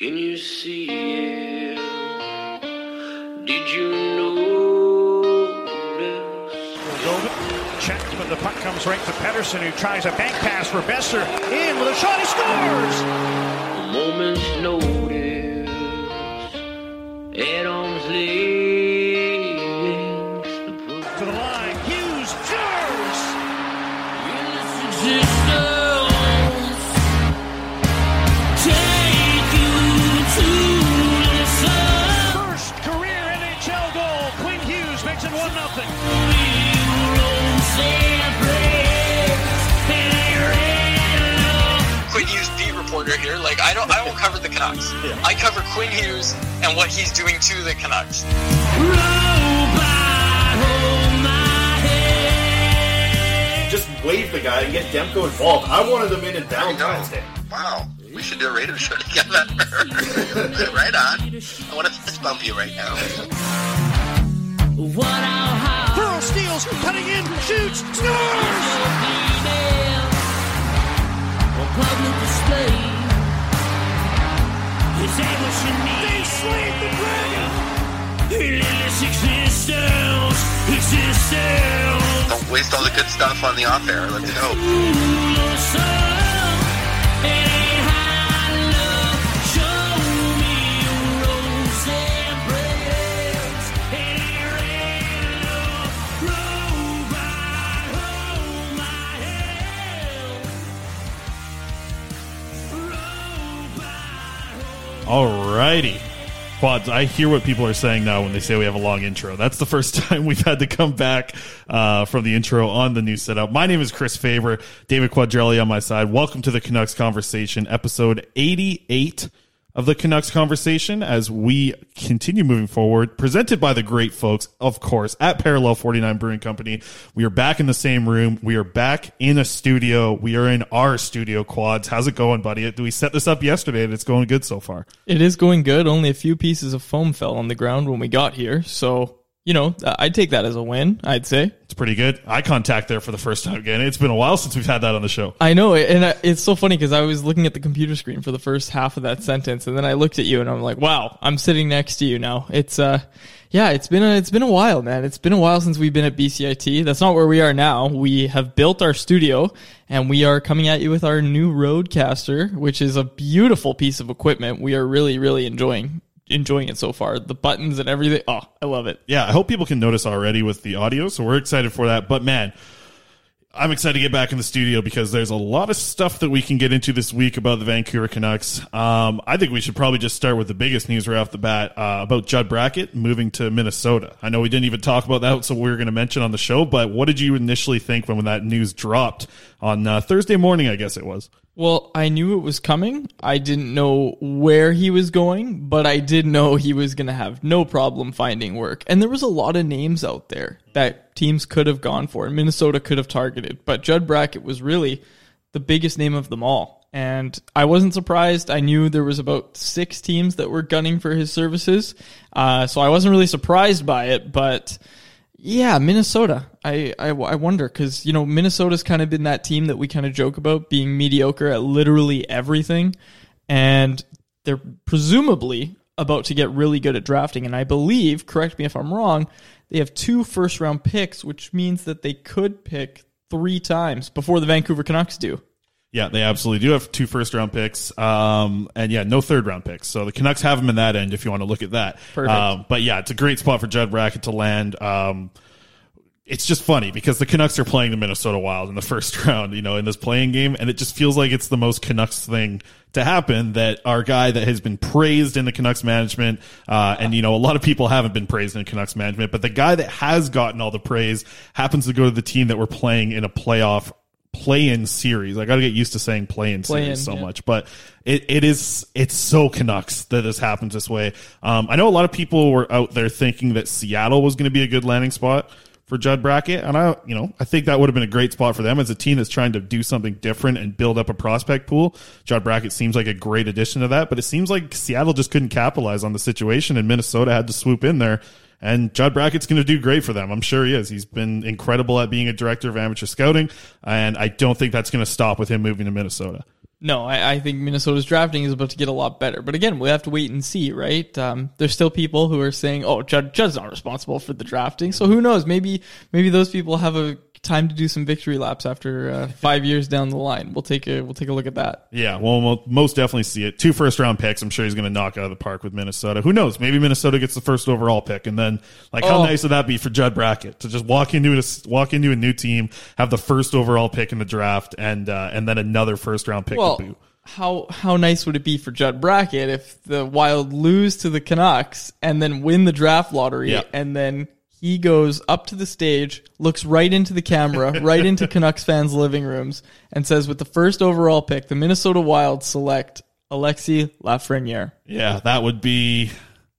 Can you see it? Did you notice? Checked, but the puck comes right to Pettersson, who tries a bank pass for Boeser. In with a shot, he scores! A moment's notice. At arm's here. Like I don't I don't cover the Canucks. I cover Quinn Hughes and what he's doing to the Canucks. Just wave the guy and get Demko involved. I wanted them in in Valentine's Day. Wow, we should do a radio show together. right on. I want to fist bump you right now. Pearl steals, cutting in, shoots, scores! They slayed the dragon! Don't waste all the good stuff on the off air. Let's go. Alrighty. Quads, I hear what people are saying now when they say we have a long intro. That's the first time we've had to come back uh, from the intro on the new setup. My name is Chris Faber, David Quadrelli on my side. Welcome to the Canucks Conversation, episode 88 of the Canucks Conversation as we continue moving forward. Presented by the great folks, of course, at Parallel 49 Brewing Company. We are back in the same room. We are back in a studio. We are in our studio, Quads. How's it going, buddy? We set this up yesterday and it's going good so far. It is going good. Only a few pieces of foam fell on the ground when we got here. So, you know, I'd take that as a win, I'd say. It's pretty good. Eye contact there for the first time again. It's been a while since we've had that on the show. I know. And I- it's so funny because I was looking at the computer screen for the first half of that sentence. And then I looked at you and I'm like, wow, I'm sitting next to you now. It's, uh, yeah, it's been a, it's been a while, man. It's been a while since we've been at BCIT. That's not where we are now. We have built our studio and we are coming at you with our new RODECaster, which is a beautiful piece of equipment. We are really, really enjoying enjoying it so far. The buttons and everything. Oh, I love it. Yeah, I hope people can notice already with the audio. So we're excited for that. But man, I'm excited to get back in the studio because there's a lot of stuff that we can get into this week about the Vancouver Canucks. Um, I think we should probably just start with the biggest news right off the bat uh, about Judd Brackett moving to Minnesota. I know we didn't even talk about that, so we were going to mention on the show. But what did you initially think when, when that news dropped on uh, Thursday morning? I guess it was. Well, I knew it was coming. I didn't know where he was going, but I did know he was going to have no problem finding work. And there was a lot of names out there that teams could have gone for and Minnesota could have targeted. But Judd Brackett was really the biggest name of them all. And I wasn't surprised. I knew there was about six teams that were gunning for his services. Uh, so I wasn't really surprised by it, but yeah, Minnesota. I, I, I wonder because, you know, Minnesota's kind of been that team that we kind of joke about being mediocre at literally everything. And they're presumably about to get really good at drafting. And I believe, correct me if I'm wrong, they have two first round picks, which means that they could pick three times before the Vancouver Canucks do. Yeah, they absolutely do have two first round picks. Um, and yeah, no third round picks. So the Canucks have them in that end if you want to look at that. Perfect. Um, but yeah, it's a great spot for Judd Brackett to land. Um, it's just funny because the Canucks are playing the Minnesota Wild in the first round, you know, in this playing game, and it just feels like it's the most Canucks thing to happen that our guy that has been praised in the Canucks management, uh, and you know, a lot of people haven't been praised in Canucks management, but the guy that has gotten all the praise happens to go to the team that we're playing in a playoff play-in series. I got to get used to saying play-in Play-in, series so yeah. much, but it, it is it's so Canucks that this happens this way. Um, I know a lot of people were out there thinking that Seattle was going to be a good landing spot for Judd Brackett, and I you know I think that would have been a great spot for them as a team that's trying to do something different and build up a prospect pool. Judd Brackett seems like a great addition to that, but it seems like Seattle just couldn't capitalize on the situation, and Minnesota had to swoop in there. And Judd Brackett's going to do great for them. I'm sure he is. He's been incredible at being a director of amateur scouting, and I don't think that's going to stop with him moving to Minnesota. No, I, I think Minnesota's drafting is about to get a lot better. But again, we have to wait and see, right? Um, there's still people who are saying, "Oh, Judd, Judd's not responsible for the drafting." So who knows? Maybe maybe those people have a time to do some victory laps after uh, five years down the line. We'll take a we'll take a look at that. Yeah, well, we'll most definitely see it. Two first round picks. I'm sure he's going to knock out of the park with Minnesota. Who knows? Maybe Minnesota gets the first overall pick, and then like how Oh. nice would that be for Judd Brackett to just walk into a walk into a new team, have the first overall pick in the draft, and uh, and then another first round pick Well, to boot. how how nice would it be for Judd Brackett if the Wild lose to the Canucks and then win the draft lottery Yeah. and then he goes up to the stage, looks right into the camera, right into Canucks fans' living rooms, and says, "With the first overall pick, the Minnesota Wild select Alexi Lafreniere." Yeah, that would be.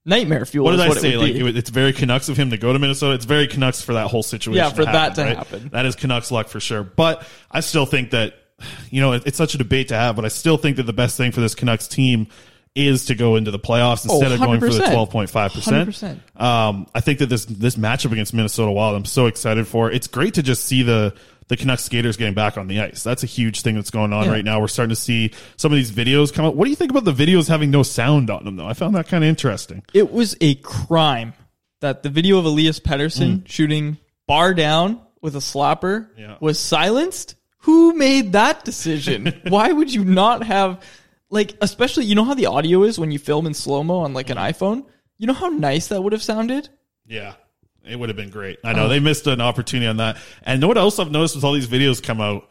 Nightmare fuel. What did I what say? It Like it, it's very Canucks of him to go to Minnesota. It's very Canucks for that whole situation. Yeah, for that to right? happen. That is Canucks luck for sure. But I still think that you know it- it's such a debate to have. But I still think that the best thing for this Canucks team is to go into the playoffs Oh, instead of going for the twelve point five percent. 100%. Um, I think that this this matchup against Minnesota Wild, I'm so excited for. It's great to just see the the Canucks skaters getting back on the ice. That's a huge thing that's going on Yeah. right now. We're starting to see some of these videos come out. What do you think about the videos having no sound on them though? I found that kind of interesting. It was a crime that the video of Elias Pettersson shooting bar down with a slapper Yeah. was silenced. Who made that decision? Why would you not have like especially you know how the audio is when you film in slow-mo on like an iPhone? You know how nice that would have sounded? Yeah. It would have been great. I know they missed an opportunity on that. And know what else I've noticed with all these videos come out?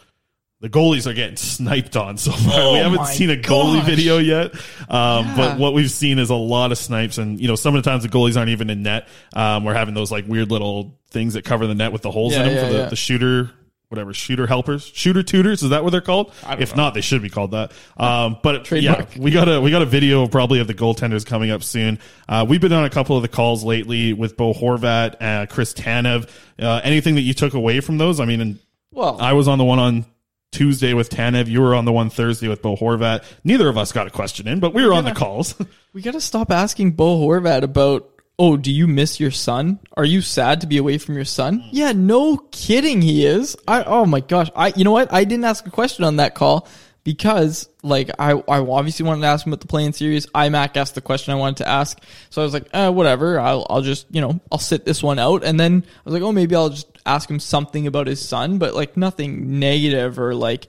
The goalies are getting sniped on so far. Oh we haven't seen a goalie gosh. video yet, um, Yeah. but what we've seen is a lot of snipes. And you know, some of the times the goalies aren't even in net. Um, we're having those like weird little things that cover the net with the holes Yeah, in them yeah, for the, the shooter, whatever shooter helpers, shooter tutors. Is that what they're called? If know. not, they should be called that. Um, but yeah, we got a we got a video probably of the goaltenders coming up soon. Uh, we've been on a couple of the calls lately with Bo Horvat, uh, Chris Tanev. Uh, anything that you took away from those? I mean, and Well, I was on the one on Tuesday with Tanev. You were on the one Thursday with Bo Horvat. Neither of us got a question in, but we were on the calls. we got to stop asking Bo Horvat about, oh, do you miss your son? Are you sad to be away from your son? Yeah, no kidding, he is. I oh my gosh, I you know what? I didn't ask a question on that call because like I I obviously wanted to ask him about the playing series. IMAC asked the question I wanted to ask, so I was like, uh, whatever. I'll I'll just you know I'll sit this one out, and then I was like, oh, maybe I'll just ask him something about his son, but like nothing negative or like,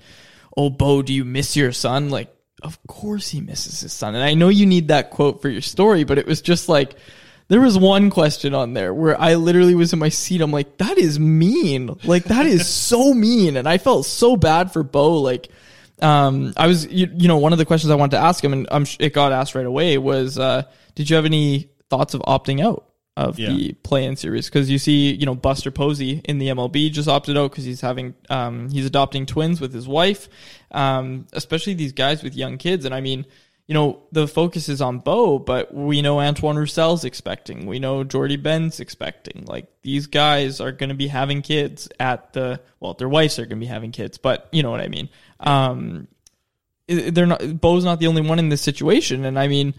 oh, Bo, do you miss your son? Like of course he misses his son. And I know you need that quote for your story, but it was just like There was one question on there where I literally was in my seat. I'm like, that is mean. Like that is so mean, and I felt so bad for Bo. Like, um, I was, you, you know, one of the questions I wanted to ask him, and I'm, sh- it got asked right away was, uh, did you have any thoughts of opting out? Of Yeah. the play-in series because you see, you know, Buster Posey in the MLB just opted out because he's having, um, he's adopting twins with his wife, um, especially these guys with young kids. And I mean, you know, the focus is on Bo, but we know Antoine Roussel's expecting. We know Jordie Benn's expecting. Like these guys are going to be having kids at the well, their wives are going to be having kids, but you know what I mean. Um, they're not. Bo's not the only one in this situation, and I mean.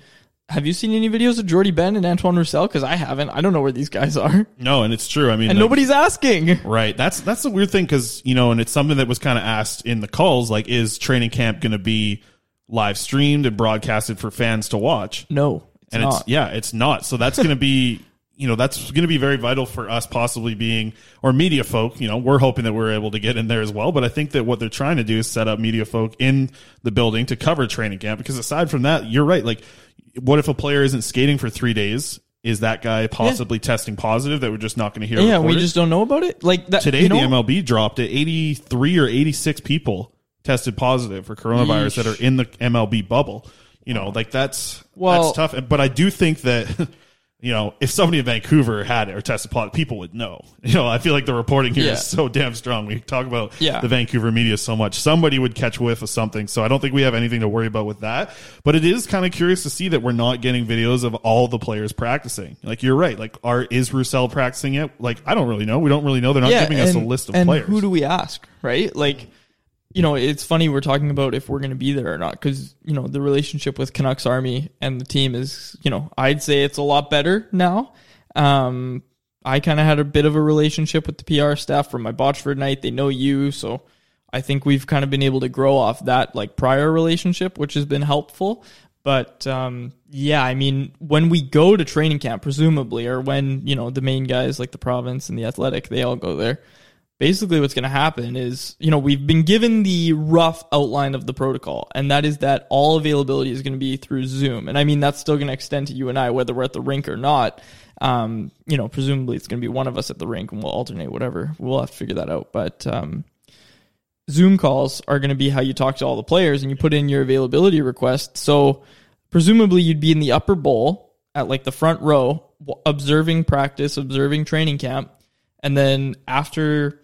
Have you seen any videos of Jordie Benn and Antoine Roussel? Because I haven't. I don't know where these guys are, No, and it's true. I mean, and nobody's asking. Right. That's that's the weird thing because you know, and it's something that was kind of asked in the calls. Like, is training camp going to be live streamed and broadcasted for fans to watch? No, it's and not. it's yeah, it's not. So that's going to be you know that's going to be very vital for us possibly being or media folk. You know, we're hoping that we're able to get in there as well. But I think that what they're trying to do is set up media folk in the building to cover training camp. Because aside from that, you're right. Like, what if a player isn't skating for three days? Is that guy possibly testing positive that we're just not going to hear? Yeah, we just don't know about it. Like that today you know, the MLB dropped it 83 or 86 people tested positive for coronavirus Yeesh. that are in the MLB bubble. You know, like that's Well- that's tough. But I do think that you know, if somebody in Vancouver had it or tested positive, people would know. You know, I feel like the reporting here is Yeah. so damn strong. We talk about Yeah. the Vancouver media so much. Somebody would catch whiff of something. So I don't think we have anything to worry about with that. But it is kind of curious to see that we're not getting videos of all the players practicing. Like you're right. Like are is Roussel practicing it? Like I don't really know. We don't really know. They're not giving us a list of and players. Who do we ask, right? Like, you know, it's funny we're talking about if we're going to be there or not because you know the relationship with Canucks Army and the team is, you know, I'd say it's a lot better now. Um, I kind of had a bit of a relationship with the PR staff from my Botchford night. They know you, so I think we've kind of been able to grow off that like prior relationship, which has been helpful. But um, yeah, I mean, when we go to training camp, presumably, or when you know the main guys like the province and the athletic, they all go there. Basically, what's going to happen is, you know, we've been given the rough outline of the protocol, and that is that all availability is going to be through Zoom. And I mean, that's still going to extend to you and I, whether we're at the rink or not. Um, you know, presumably it's going to be one of us at the rink, and we'll alternate whatever. We'll have to figure that out. But um, Zoom calls are going to be how you talk to all the players and you put in your availability request. So presumably you'd be in the upper bowl at like the front row, observing practice, observing training camp, and then after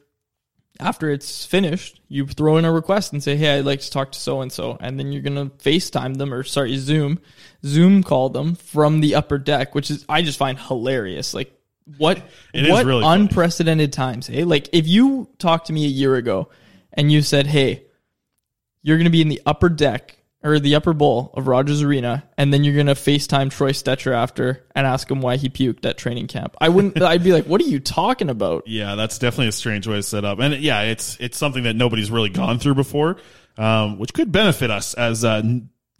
after it's finished, you throw in a request and say, "Hey, I'd like to talk to so and so," and then you're gonna FaceTime them or sorry, Zoom, Zoom call them from the upper deck, which is I just find hilarious. Like what It is what really funny. unprecedented times, hey? Like if you talked to me a year ago and you said, "Hey, you're gonna be in the upper deck." Or the upper bowl of Rogers Arena, and then you're gonna FaceTime Troy Stecher after and ask him why he puked at training camp. I wouldn't. I'd be like, "What are you talking about?" Yeah, that's definitely a strange way to set up, and yeah, it's it's something that nobody's really gone through before, um, which could benefit us as uh,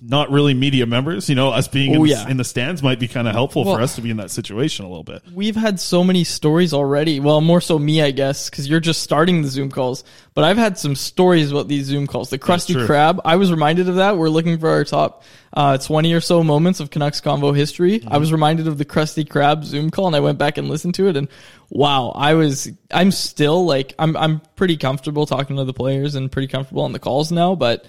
not really media members. You know, us being in, Oh, the, yeah. in the stands might be kind of helpful Well- for us to be in that situation a little bit. We've had so many stories already. Well, more so me, I guess, because you're just starting the Zoom calls. But I've had some stories about these Zoom calls. The Krusty. Krab. I was reminded of that. We're looking for our top uh, 20 or so moments of Canucks Convo history. Mm-hmm. I was reminded of the Krusty Krab Zoom call, and I went back and listened to it. And wow, I was. I'm still like I'm. I'm pretty comfortable talking to the players and pretty comfortable on the calls now, but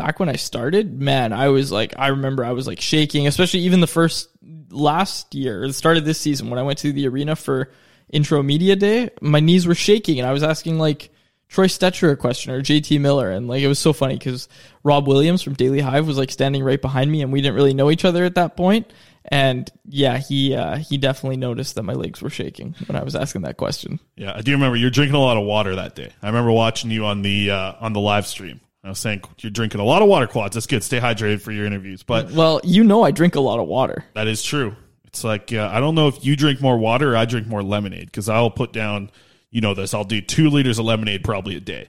back when I started, man, I was like, I remember I was like shaking, especially even the first last year, the start of this season when I went to the arena for intro media day, my knees were shaking and I was asking like Troy Stecher a question or JT Miller. And like, it was so funny because Rob Williams from Daily Hive was like standing right behind me and we didn't really know each other at that point. And yeah, he, uh, he definitely noticed that my legs were shaking when I was asking that question. Yeah, I do remember you're drinking a lot of water that day. I remember watching you on the uh, on the live stream. I was saying you're drinking a lot of water quads. That's good. Stay hydrated for your interviews, but Well, you know, I drink a lot of water. That is true. It's like uh, I don't know if you drink more water or I drink more lemonade because I'll put down, you know this. I'll do two liters of lemonade probably a day,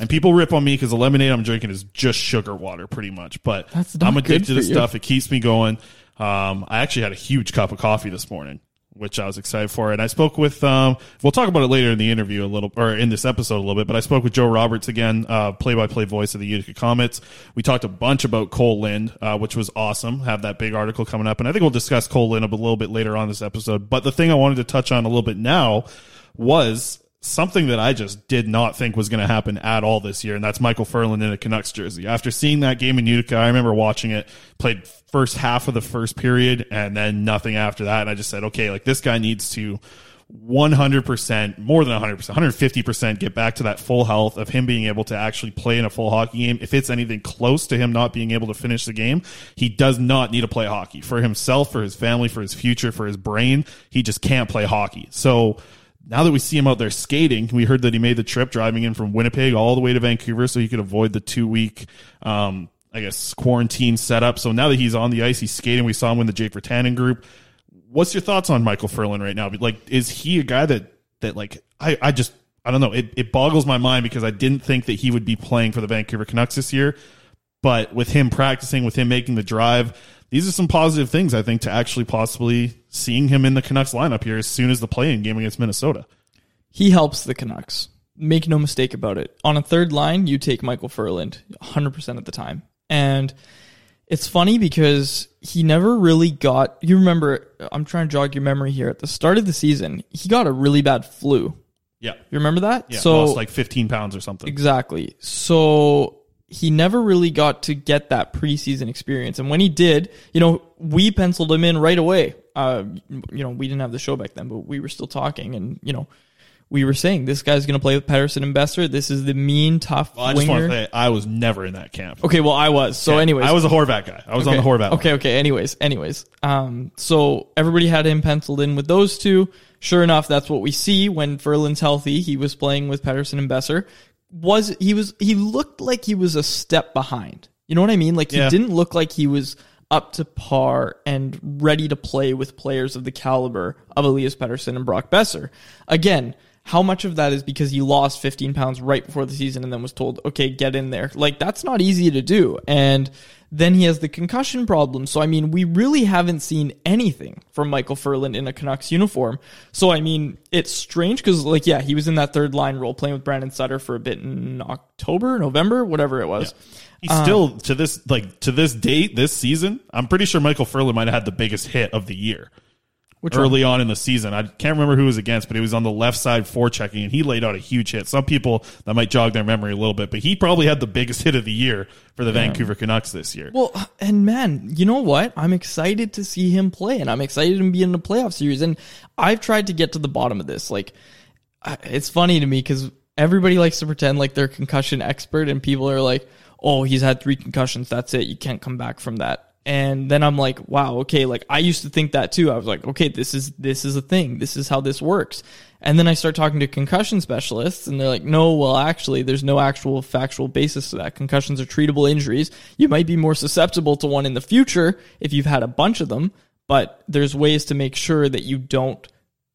and people rip on me because the lemonade I'm drinking is just sugar water pretty much. But I'm addicted to the you. stuff. It keeps me going. Um, I actually had a huge cup of coffee this morning. Which I was excited for. And I spoke with, um, we'll talk about it later in the interview a little, or in this episode a little bit, but I spoke with Joe Roberts again, play by play voice of the Utica Comets. We talked a bunch about Kole Lind, uh, which was awesome. Have that big article coming up. And I think we'll discuss Kole Lind a little bit later on this episode. But the thing I wanted to touch on a little bit now was something that I just did not think was going to happen at all this year, and that's Micheal Ferland in a Canucks jersey. After seeing that game in Utica, I remember watching it, played first half of the first period, and then nothing after that. And I just said, okay, like this guy needs to 100%, more than 100%, 150% get back to that full health of him being able to actually play in a full hockey game. If it's anything close to him not being able to finish the game, he does not need to play hockey for himself, for his family, for his future, for his brain. He just can't play hockey. So, now that we see him out there skating, we heard that he made the trip driving in from Winnipeg all the way to Vancouver so he could avoid the two week, um, I guess, quarantine setup. So now that he's on the ice, he's skating. We saw him win the Jake Virtanen group. What's your thoughts on Micheal Ferland right now? Like, is he a guy that, that like, I, I just, I don't know. It, it boggles my mind because I didn't think that he would be playing for the Vancouver Canucks this year. But with him practicing, with him making the drive, these are some positive things I think to actually possibly seeing him in the Canucks lineup here as soon as the playing game against Minnesota. He helps the Canucks. Make no mistake about it. On a third line, you take Micheal Ferland 100% of the time. And it's funny because he never really got. You remember, I'm trying to jog your memory here. At the start of the season, he got a really bad flu. Yeah. You remember that? Yeah, so lost like 15 pounds or something. Exactly. So he never really got to get that preseason experience. And when he did, you know, we penciled him in right away. Uh, you know, we didn't have the show back then, but we were still talking and, you know, we were saying this guy's going to play with Pettersson and Boeser. This is the mean, tough Well, I just winger. want to say I was never in that camp. Okay, well, I was. So, Okay, anyways, I was a Horvat guy. I was on the Horvat. line. Okay, okay. Anyways, anyways. Um, so everybody had him penciled in with those two. Sure enough, that's what we see when Ferland's healthy. He was playing with Pettersson and Boeser. Was he was he looked like he was a step behind. You know what I mean? Like he Yeah. didn't look like he was up to par and ready to play with players of the caliber of Elias Pettersson and Brock Boeser. Again, how much of that is because he lost 15 pounds right before the season and then was told, okay, get in there? Like, that's not easy to do. And then he has the concussion problem. So, I mean, we really haven't seen anything from Micheal Ferland in a Canucks uniform. So, I mean, it's strange because, like, yeah, he was in that third line role playing with Brandon Sutter for a bit in October, November, whatever it was. He's Uh, still to this like to this date this season. I'm pretty sure Micheal Ferland might have had the biggest hit of the year. Which early on in the season, I can't remember who was against, but he was on the left side forechecking, and he laid out a huge hit. Some people that might jog their memory a little bit, but he probably had the biggest hit of the year for the Vancouver Canucks this year. Well, and man, you know what? I'm excited to see him play, and I'm excited to be in the playoff series. And I've tried to get to the bottom of this. Like, it's funny to me because everybody likes to pretend like they're a concussion expert, and people are like, "Oh, he's had three concussions. That's it. You can't come back from that." And then I'm like, "Wow, okay." Like I used to think that too. I was like, "Okay, this is this is a thing. This is how this works." And then I start talking to concussion specialists, and they're like, no, well, actually, there's no actual factual basis to that. Concussions are treatable injuries. You might be more susceptible to one in the future if you've had a bunch of them, but there's ways to make sure that you don't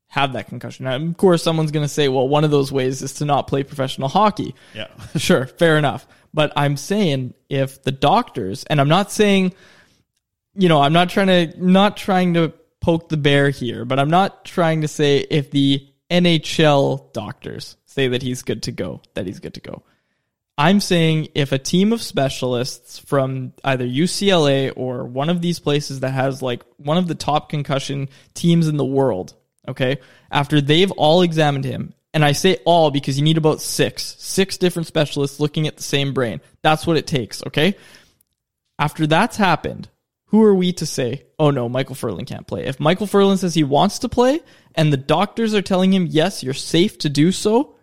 have that concussion. Now, of course, someone's going to say, well, one of those ways is to not play professional hockey. Yeah. sure, fair enough. But I'm saying if the doctors, and I'm not saying, you know, I'm not trying to not trying to poke the bear here, but I'm not trying to say if the NHL doctors say that he's good to go, that he's good to go. I'm saying if a team of specialists from either UCLA or one of these places that has like one of the top concussion teams in the world, okay, after they've all examined him, and I say all because you need about six, six different specialists looking at the same brain. That's what it takes, okay? After that's happened, who are we to say, oh no, Micheal Ferland can't play? If Micheal Ferland says he wants to play and the doctors are telling him, yes, you're safe to do so,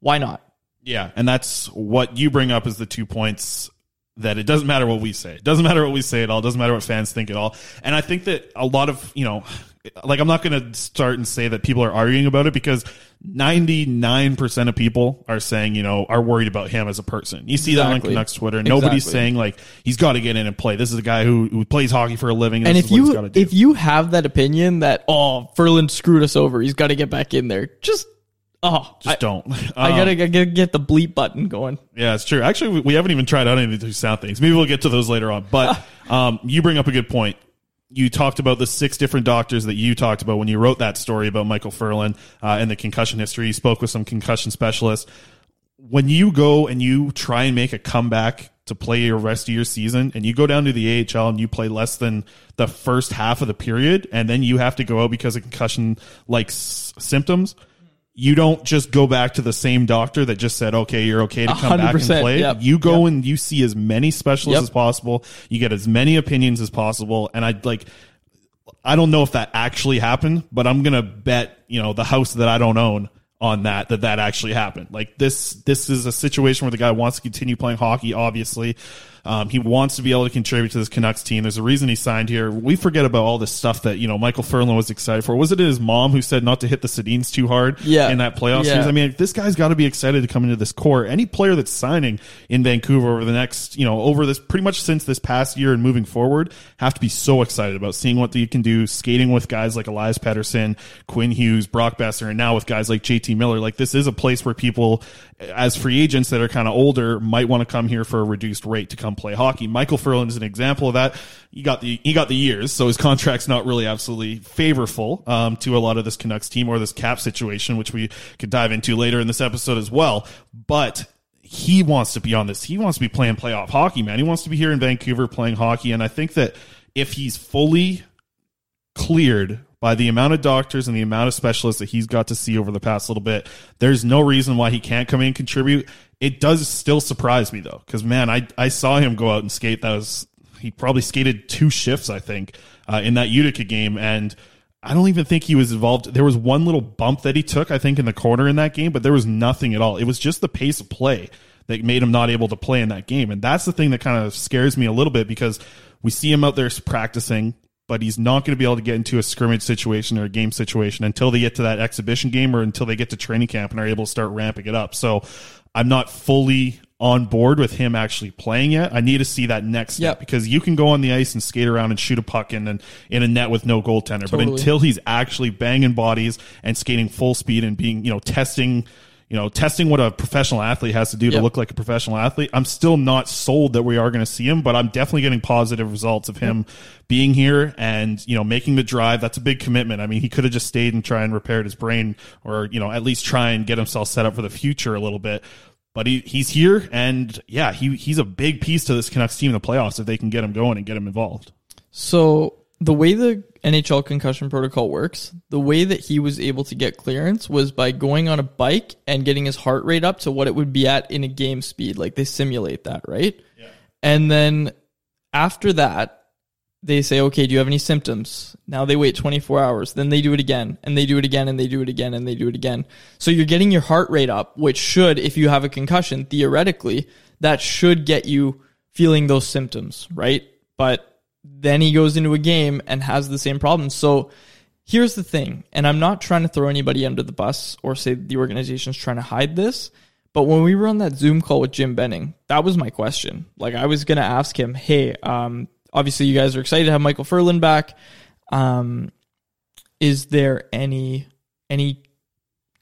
why not? Yeah, and that's what you bring up as the two points that it doesn't matter what we say. It doesn't matter what we say at all. It doesn't matter what fans think at all. And I think that a lot of, you know, like I'm not going to start and say that people are arguing about it because 99% of people are saying, you know, are worried about him as a person. You see that on Canucks Twitter. Nobody's Exactly. saying like he's got to get in and play. This is a guy who, who plays hockey for a living. And, And this if is what he's you do. if you have that opinion that oh Ferland screwed us over, he's got to get back in there. Just oh, just I, don't. I Um, gotta, I gotta get the bleep button going. Yeah, it's true. Actually, we- we haven't even tried out any of these sound things. Maybe we'll get to those later on. But um, you bring up a good point. You talked about the six different doctors that you talked about when you wrote that story about Micheal Ferland uh, and the concussion history. You spoke with some concussion specialists. When you go and you try and make a comeback to play your rest of your season, and you go down to the AHL and you play less than the first half of the period, and then you have to go out because of concussion like s- symptoms. You don't just go back to the same doctor that just said, "Okay, you're okay to come back and play." yep, You go yep. and you see as many specialists Yep. as possible. You get as many opinions as possible, and I like. I don't know if that actually happened, but I'm gonna bet you know the house that I don't own on that that that actually happened. Like this, this is a situation where the guy wants to continue playing hockey. Obviously, um, he wants to be able to contribute to this Canucks team. There's a reason he signed here. We forget about all this stuff that you know Micheal Ferland was excited for. Was it his mom who said not to hit the Sedins too hard? Yeah. in that playoff Yeah. series. I mean, this guy's got to be excited to come into this core. Any player that's signing in Vancouver over the next, you know, over this pretty much since this past year and moving forward, have to be so excited about seeing what you can do, skating with guys like Elias Pettersson, Quinn Hughes, Brock Boeser, and now with guys like JT Miller. Like this is a place where people, as free agents that are kind of older, might want to come here for a reduced rate to come play hockey. Micheal Ferland is an example of that. He got the he got the years, so his contract's not really absolutely favorable um, to a lot of this Canucks team or this cap situation, which we could dive into later in this episode as well. But he wants to be on this. He wants to be playing playoff hockey, man. He wants to be here in Vancouver playing hockey, and I think that if he's fully cleared by the amount of doctors and the amount of specialists that he's got to see over the past little bit, there's no reason why he can't come in and contribute. It does still surprise me though, because man, I I saw him go out and skate. That was he probably skated two shifts, I think, uh, in that Utica game, and I don't even think he was involved. There was one little bump that he took, I think, in the corner in that game, but there was nothing at all. It was just the pace of play that made him not able to play in that game, and that's the thing that kind of scares me a little bit because we see him out there practicing but he's not going to be able to get into a scrimmage situation or a game situation until they get to that exhibition game or until they get to training camp and are able to start ramping it up. So I'm not fully on board with him actually playing yet. I need to see that next step Yep. because you can go on the ice and skate around and shoot a puck in and in a net with no goaltender, but until he's actually banging bodies and skating full speed and being, you know, testing you know, testing what a professional athlete has to do to look like a professional athlete. I'm still not sold that we are going to see him, but I'm definitely getting positive results of him being here and, you know, making the drive. That's a big commitment. I mean, he could have just stayed and try and repaired his brain or, you know, at least try and get himself set up for the future a little bit. But he, he's here and yeah, he, he's a big piece to this Canucks team in the playoffs if they can get him going and get him involved. So the way the NHL concussion protocol works, the way that he was able to get clearance was by going on a bike and getting his heart rate up to what it would be at in a game speed. Like they simulate that, right? Yeah. And then after that, they say, okay, do you have any symptoms? Now they wait 24 hours. Then they do it again and they do it again and they do it again and they do it again. So you're getting your heart rate up, which should, if you have a concussion, theoretically, that should get you feeling those symptoms, right? But then he goes into a game and has the same problem. So here's the thing, and I'm not trying to throw anybody under the bus or say the organization's trying to hide this, but when we were on that Zoom call with Jim Benning, that was my question. Like I was going to ask him, "Hey, um, obviously you guys are excited to have Micheal Ferland back. Um, is there any any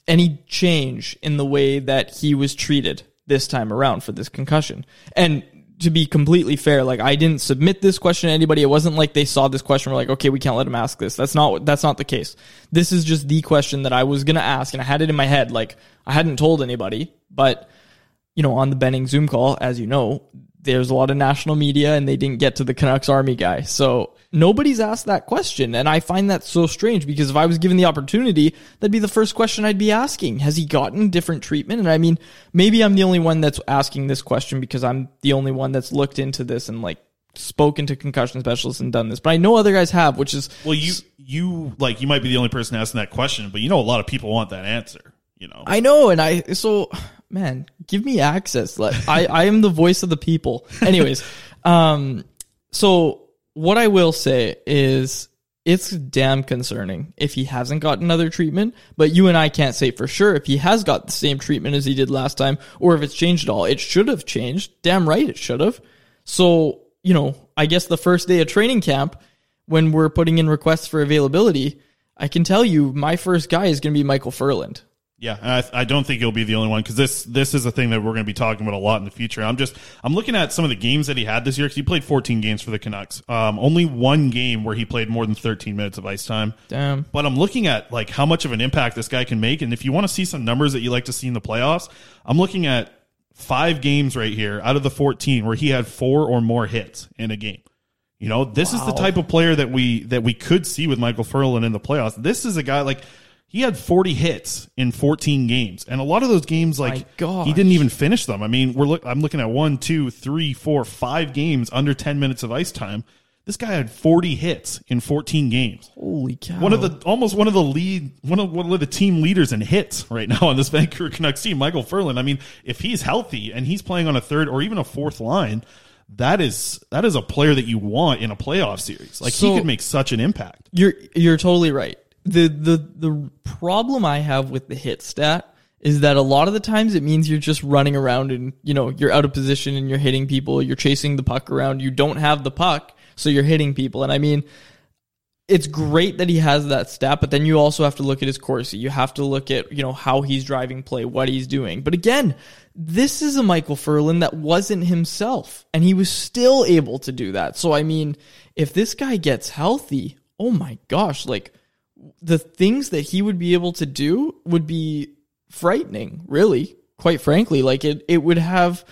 any change in the way that he was treated this time around for this concussion?" And to be completely fair, like I didn't submit this question to anybody. It wasn't like they saw this question We're like, okay, we can't let him ask this. That's not that's not the case. This is just the question that I was gonna ask, and I had it in my head. Like I hadn't told anybody, but you know, on the Benning Zoom call, as you know, there's a lot of national media, and they didn't get to the Canucks Army guy, so nobody's asked that question, and I find that so strange because if I was given the opportunity, that'd be the first question I'd be asking. Has he gotten different treatment? And I mean, maybe I'm the only one that's asking this question because I'm the only one that's looked into this and like spoken to concussion specialists and done this, but I know other guys have, which is Well, you, you, like, you might be the only person asking that question, but you know, a lot of people want that answer, you know? I know, and I so man, give me access. Let I I am the voice of the people. Anyways, um, so what I will say is it's damn concerning if he hasn't got another treatment, but you and I can't say for sure if he has got the same treatment as he did last time or if it's changed at all. It should have changed. Damn right it should have. So, you know, I guess the first day of training camp when we're putting in requests for availability, I can tell you my first guy is going to be Micheal Ferland. Yeah, and I, I don't think he'll be the only one because this this is a thing that we're going to be talking about a lot in the future. I'm just I'm looking at some of the games that he had this year because he played 14 games for the Canucks. Um, only one game where he played more than 13 minutes of ice time. Damn. But I'm looking at like how much of an impact this guy can make, and if you want to see some numbers that you like to see in the playoffs, I'm looking at five games right here out of the 14 where he had four or more hits in a game. You know, this is the type of player that we that we could see with Micheal Ferland in the playoffs. This is a guy like he had 40 hits in 14 games, and a lot of those games, like he didn't even finish them. I mean, we're look, I'm looking at one, two, three, four, five games under 10 minutes of ice time. This guy had 40 hits in 14 games. Holy cow. One of the almost one of the lead one of one of the team leaders in hits right now on this Vancouver Canucks team, Micheal Ferland. I mean, if he's healthy and he's playing on a third or even a fourth line, that is that is a player that you want in a playoff series. Like So- he could make such an impact. You're you're totally right. The the the problem I have with the hit stat is that a lot of the times it means you're just running around and you know you're out of position and you're hitting people, you're chasing the puck around, you don't have the puck, so you're hitting people. And I mean, it's great that he has that stat, but then you also have to look at his Corsi. You have to look at, you know, how he's driving play, what he's doing. But again, this is a Micheal Ferland that wasn't himself, and he was still able to do that. So I mean, if this guy gets healthy, oh my gosh, like the things that he would be able to do would be frightening, really, quite frankly. Like it it would have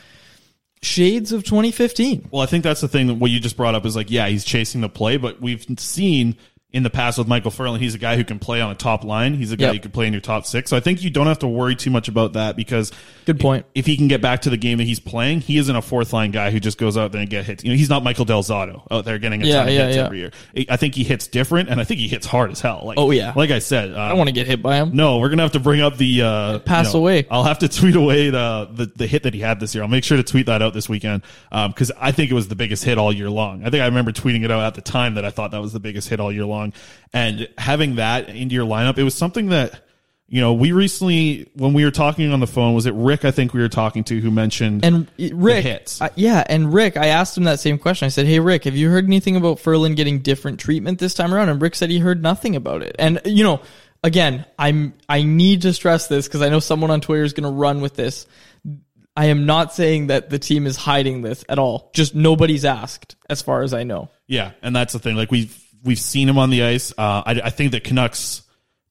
shades of 2015. Well, I think that's the thing that what you just brought up is like, yeah, he's chasing the play, but we've seen in the past with Micheal Ferland, he's a guy who can play on a top line. He's a guy Yep. who can play in your top six. So I think you don't have to worry too much about that because Good point. if he can get back to the game that he's playing, he isn't a fourth line guy who just goes out there and get hits. You know, he's not Michael Del Zotto out there getting a Yeah, ton of yeah, hits yeah. every year. I think he hits different, and I think he hits hard as hell. Like, Oh, yeah. like I said, uh, I don't want to get hit by him. no, we're gonna have to bring up the uh, Pass you know, away. I'll have to tweet away the, the the hit that he had this year. I'll make sure to tweet that out this weekend because I think it was the biggest hit all year long. I think I remember tweeting it out at the time that I thought that was the biggest hit all year long. And having that into your lineup, it was something that you know we recently when we were talking on the phone was it Rick I think we were talking to who mentioned And Rick, hits. I- yeah, and Rick, I asked him that same question. I said, "Hey, Rick, have you heard anything about Ferland getting different treatment this time around?" And Rick said he heard nothing about it. And you know, again, I'm I need to stress this because I know someone on Twitter is going to run with this. I am not saying that the team is hiding this at all. Just nobody's asked, as far as I know. Yeah, and that's the thing. Like we've we've seen him on the ice. Uh, I, I think that Canucks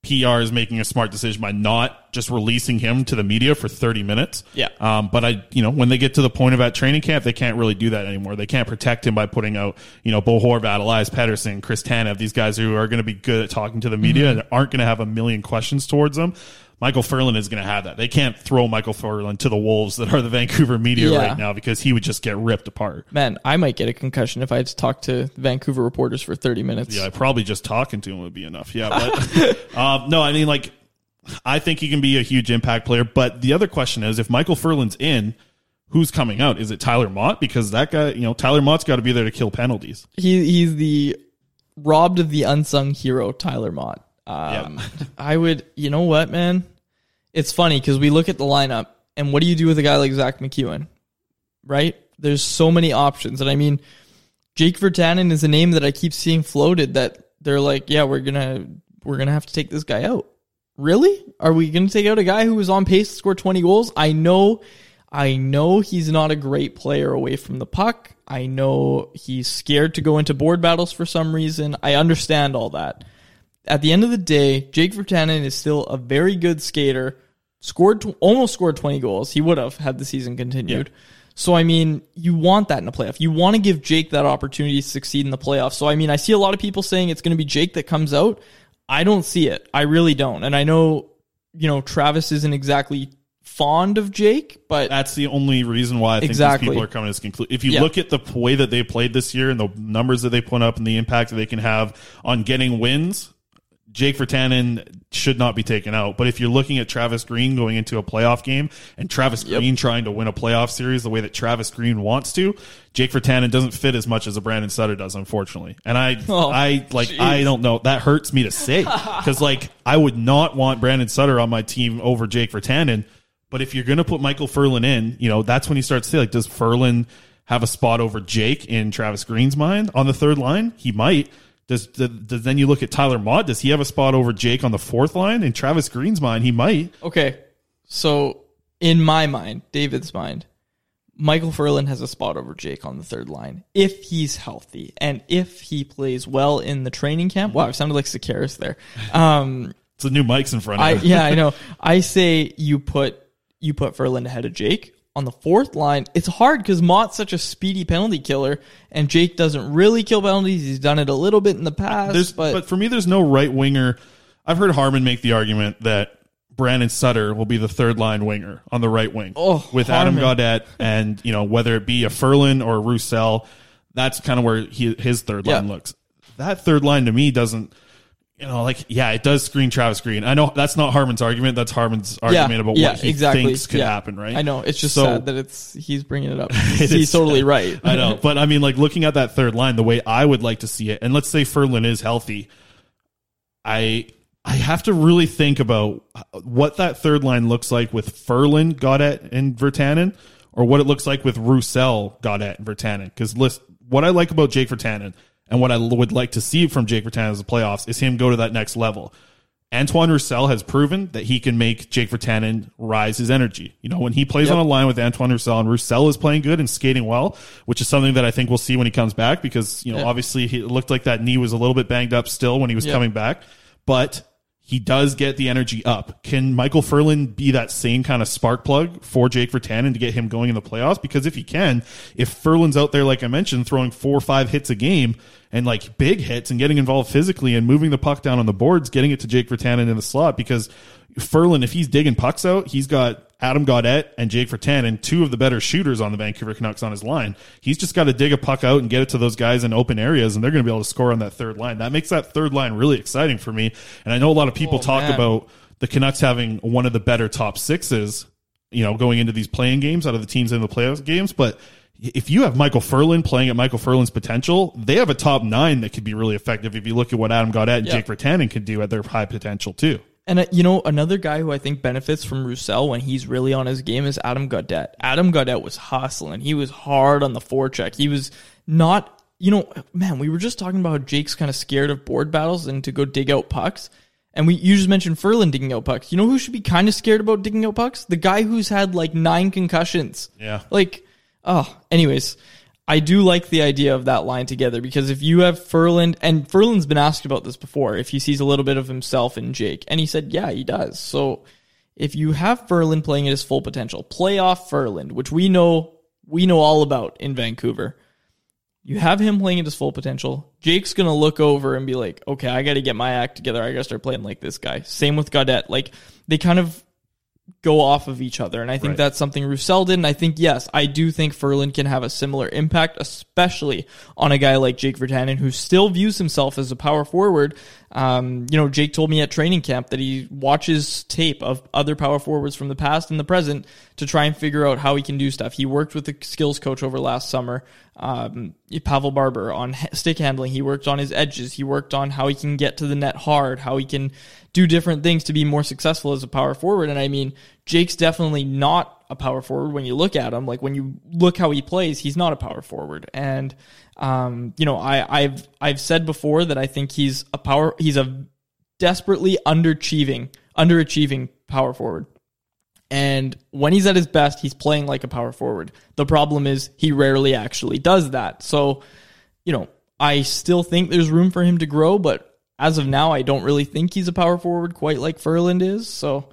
PR is making a smart decision by not just releasing him to the media for 30 minutes. Yeah. Um, but I, you know, when they get to the point of at training camp, they can't really do that anymore. They can't protect him by putting out, you know, Bo Horvat, Elias Pettersson, Chris Tanev, these guys who are going to be good at talking to the media and aren't going to have a million questions towards them. Micheal Ferland is going to have that. They can't throw Micheal Ferland to the wolves that are the Vancouver media Yeah. right now because he would just get ripped apart. Man, I might get a concussion if I had to talk to Vancouver reporters for 30 minutes. Yeah, probably just talking to him would be enough. Yeah, but um, no, I mean, like, I think he can be a huge impact player. But the other question is, if Micheal Ferland's in, who's coming out? Is it Tyler Motte? Because that guy, you know, Tyler Motte's got to be there to kill penalties. he he's the robbed of the unsung hero Tyler Motte. Um, I would, you know what, man? It's funny because we look at the lineup and what do you do with a guy like Zack MacEwen, right? There's so many options, and I mean, Jake Virtanen is a name that I keep seeing floated that they're like, yeah, we're gonna we're gonna have to take this guy out. Really? Are we gonna take out a guy who was on pace to score 20 goals? I know I know he's not a great player away from the puck. I know he's scared to go into board battles for some reason. I understand all that. At the end of the day, Jake Virtanen is still a very good skater. Scored tw- almost scored 20 goals. He would have had the season continued. So I mean, you want that in a playoff. You want to give Jake that opportunity to succeed in the playoffs. So I mean, I see a lot of people saying it's going to be Jake that comes out. I don't see it. I really don't. And I know, you know, Travis isn't exactly fond of Jake, but That's the only reason why I think Exactly. these people are coming to this conclusion. If you Yeah. look at the way that they played this year and the numbers that they put up and the impact that they can have on getting wins, Jake Virtanen should not be taken out. But if you're looking at Travis Green going into a playoff game and Travis Green trying to win a playoff series the way that Travis Green wants to, Jake Virtanen doesn't fit as much as a Brandon Sutter does, unfortunately. And I, Oh, I like, jeez. I don't know. That hurts me to say because like I would not want Brandon Sutter on my team over Jake Virtanen. But if you're going to put Micheal Ferland in, you know, that's when you start to say, like, does Ferland have a spot over Jake in Travis Green's mind on the third line? He might. Does, does, does then you look at Tyler Motte? Does he have a spot over Jake on the fourth line? In Travis Green's mind, he might. Okay. So in my mind, David's mind, Micheal Ferland has a spot over Jake on the third line if he's healthy and if he plays well in the training camp. Wow, I sounded like Sekeres there. Um, It's the new mics in front of him. yeah, I know. I say you put you put Ferland ahead of Jake on the fourth line. It's hard because Motte's such a speedy penalty killer, and Jake doesn't really kill penalties. He's done it a little bit in the past, but, but, for me, there's no right winger. I've heard Harmon make the argument that Brandon Sutter will be the third line winger on the right wing Oh, with Adam. Gaudette, and you know whether it be a Ferland or a Roussel, that's kind of where he, his third line Yeah. looks. That third line to me doesn't. You know, like yeah, it does screen Travis Green. I know that's not Harmon's argument. That's Harmon's argument about yeah, what he exactly. thinks could Yeah. happen. Right? I know. It's just So- sad that it's he's bringing it up. It he's totally sad. right. I know, but I mean, like looking at that third line, the way I would like to see it, and let's say Ferland is healthy, I I have to really think about what that third line looks like with Ferland, Gaudette, and Virtanen, or what it looks like with Roussel, Gaudette, and Virtanen. Because list what I like about Jake Virtanen and what I would like to see from Jake Virtanen as the playoffs is him go to that next level. Antoine Roussel has proven that he can make Jake Virtanen rise his energy. You know, when he plays Yep. on a line with Antoine Roussel and Roussel is playing good and skating well, which is something that I think we'll see when he comes back because, you know, Yeah. obviously he, it looked like that knee was a little bit banged up still when he was Yep. coming back, but he does get the energy up. Can Micheal Ferland be that same kind of spark plug for Jake Virtanen to get him going in the playoffs? Because if he can, if Ferland's out there, like I mentioned, throwing four or five hits a game and like big hits and getting involved physically and moving the puck down on the boards, getting it to Jake Virtanen in the slot, because Ferland, if he's digging pucks out, he's got Adam Gaudette and Jake Virtanen, two of the better shooters on the Vancouver Canucks on his line. He's just got to dig a puck out and get it to those guys in open areas, and they're going to be able to score on that third line. That makes that third line really exciting for me. And I know a lot of people Oh, talk man. about the Canucks having one of the better top sixes, you know, going into these playing games out of the teams in the playoff games, but if you have Micheal Ferland playing at Micheal Ferland's potential, they have a top nine that could be really effective if you look at what Adam Gaudette and Yeah. Jake Virtanen can do at their high potential too. And uh, you know, another guy who I think benefits from Roussel when he's really on his game is Adam Gaudette. Adam Gaudette was hustling. He was hard on the forecheck. He was not, you know, man, we were just talking about how Jake's kind of scared of board battles and to go dig out pucks. And we you just mentioned Ferland digging out pucks. You know who should be kind of scared about digging out pucks? The guy who's had like nine concussions. Yeah. Like, oh, anyways, I do like the idea of that line together because if you have Ferland, and Ferland's been asked about this before, if he sees a little bit of himself in Jake, and he said, yeah, he does. So if you have Ferland playing at his full potential, playoff Ferland, which we know we know all about in Vancouver, you have him playing at his full potential. Jake's gonna look over and be like, okay, I got to get my act together. I got to start playing like this guy. Same with Gaudette. Like they kind of go off of each other. And I think Right. that's something Roussel did. And I think, yes, I do think Ferland can have a similar impact, especially on a guy like Jake Virtanen, who still views himself as a power forward. Um, you know, Jake told me at training camp that he watches tape of other power forwards from the past and the present to try and figure out how he can do stuff. He worked with the skills coach over last summer, um, Pavel Barber, on stick handling. He worked on his edges. He worked on how he can get to the net hard, how he can do different things to be more successful as a power forward. And I mean, Jake's definitely not a power forward when you look at him. Like when you look how he plays, he's not a power forward. And um, you know, I, I've I've said before that I think he's a power he's a desperately underachieving underachieving power forward. And when he's at his best, he's playing like a power forward. The problem is he rarely actually does that. So, you know, I still think there's room for him to grow, but as of now, I don't really think he's a power forward quite like Ferland is. So,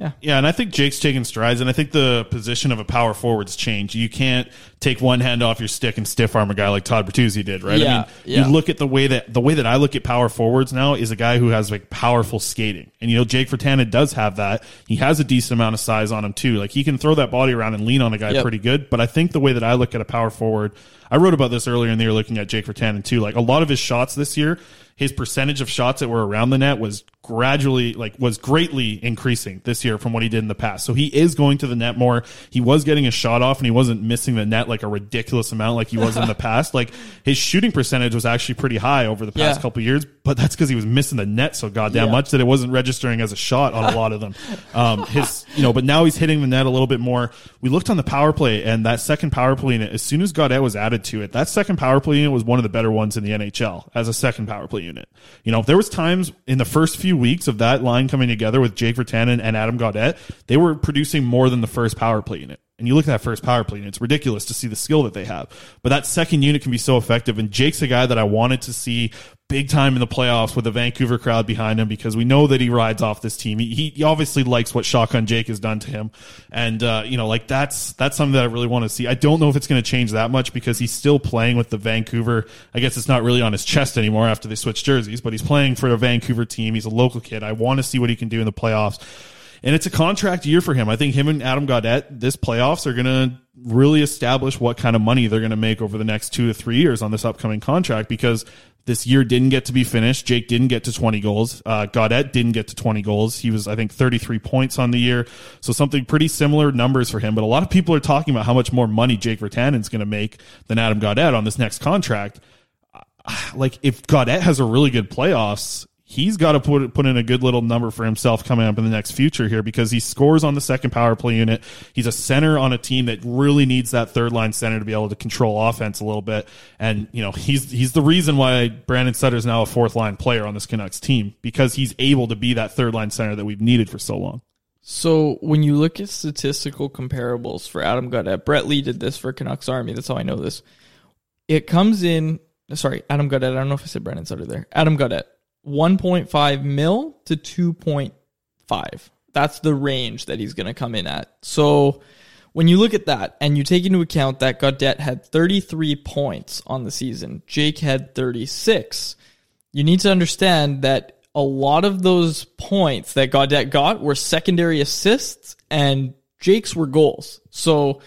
yeah. Yeah, and I think Jake's taking strides, and I think the position of a power forward's changed. You can't take one hand off your stick and stiff arm a guy like Todd Bertuzzi did, right? Yeah, I mean, yeah. you look at the way that the way that I look at power forwards now is a guy who has like powerful skating, and you know Jake Virtanen does have that. He has a decent amount of size on him too. Like he can throw that body around and lean on a guy Yep. pretty good. But I think the way that I look at a power forward, I wrote about this earlier in the year looking at Jake Virtanen too. Like a lot of his shots this year, his percentage of shots that were around the net was gradually like was greatly increasing this year from what he did in the past. So he is going to the net more. He was getting a shot off and he wasn't missing the net like a ridiculous amount like he was in the past. Like his shooting percentage was actually pretty high over the past Yeah. couple years, but that's because he was missing the net so goddamn Yeah. much that it wasn't registering as a shot on a lot of them. Um, his, you know, but now he's hitting the net a little bit more. We looked on the power play and that second power play unit, as soon as Gaudette was added to it, that second power play unit was one of the better ones in the NHL as a second power play unit. You know, there was times in the first few weeks of that line coming together with Jake Virtanen and Adam Gaudette, they were producing more than the first power play unit. And you look at that first power play, and it's ridiculous to see the skill that they have. But that second unit can be so effective. And Jake's a guy that I wanted to see big time in the playoffs with the Vancouver crowd behind him because we know that he rides off this team. He, he obviously likes what Shotgun Jake has done to him. And, uh, you know, like that's, that's something that I really want to see. I don't know if it's going to change that much because he's still playing with the Vancouver. I guess it's not really on his chest anymore after they switched jerseys, but he's playing for a Vancouver team. He's a local kid. I want to see what he can do in the playoffs. And it's a contract year for him. I think him and Adam Gaudette, this playoffs are going to really establish what kind of money they're going to make over the next two to three years on this upcoming contract because this year didn't get to be finished. Jake didn't get to 20 goals. Uh, didn't get to 20 goals. He was, I think, 33 points on the year. So something pretty similar numbers for him. But a lot of people are talking about how much more money Jake Virtanen's going to make than Adam Gaudette on this next contract like if Gaudette has a really good playoffs, he's got to put put in a good little number for himself coming up in the next future here because he scores on the second power play unit. He's a center on a team that really needs that third line center to be able to control offense a little bit. And you know he's he's the reason why Brandon Sutter is now a fourth line player on this Canucks team because he's able to be that third line center that we've needed for so long. So when you look at statistical comparables for Adam Gaudette, Brett Lee did this for Canucks Army. That's how I know this. It comes in. Sorry, Adam Gaudette. I don't know if I said Brandon Sutter there. Adam Gaudette, 1.5 mil to 2.5. That's the range that he's going to come in at. So when you look at that and you take into account that Gaudette had 33 points on the season, Jake had 36, you need to understand that a lot of those points that Gaudette got were secondary assists and Jake's were goals. So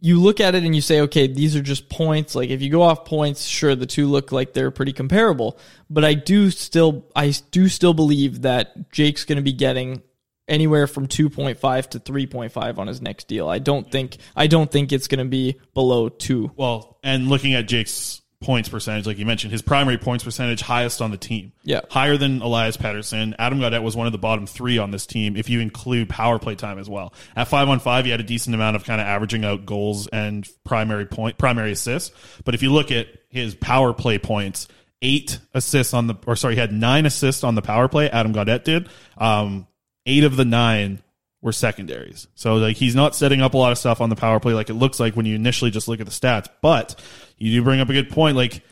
you look at it and you say, okay, these are just points. Like if you go off points, sure, the two look like they're pretty comparable. But I do still, I do still believe that Jake's going to be getting anywhere from 2.5 to 3.5 on his next deal. I don't think, I don't think it's going to be below two. Well, and looking at Jake's points percentage, like you mentioned, his primary points percentage highest on the team. Yeah. Higher than Elias Pettersson. Adam Gaudette was one of the bottom three on this team if you include power play time as well. At five on five, he had a decent amount of kind of averaging out goals and primary point primary assists. But if you look at his power play points, eight assists on the or sorry, he had nine assists on the power play, Adam Gaudette did. Um eight of the nine were secondaries. So like he's not setting up a lot of stuff on the power play like it looks like when you initially just look at the stats. But you do bring up a good point. Like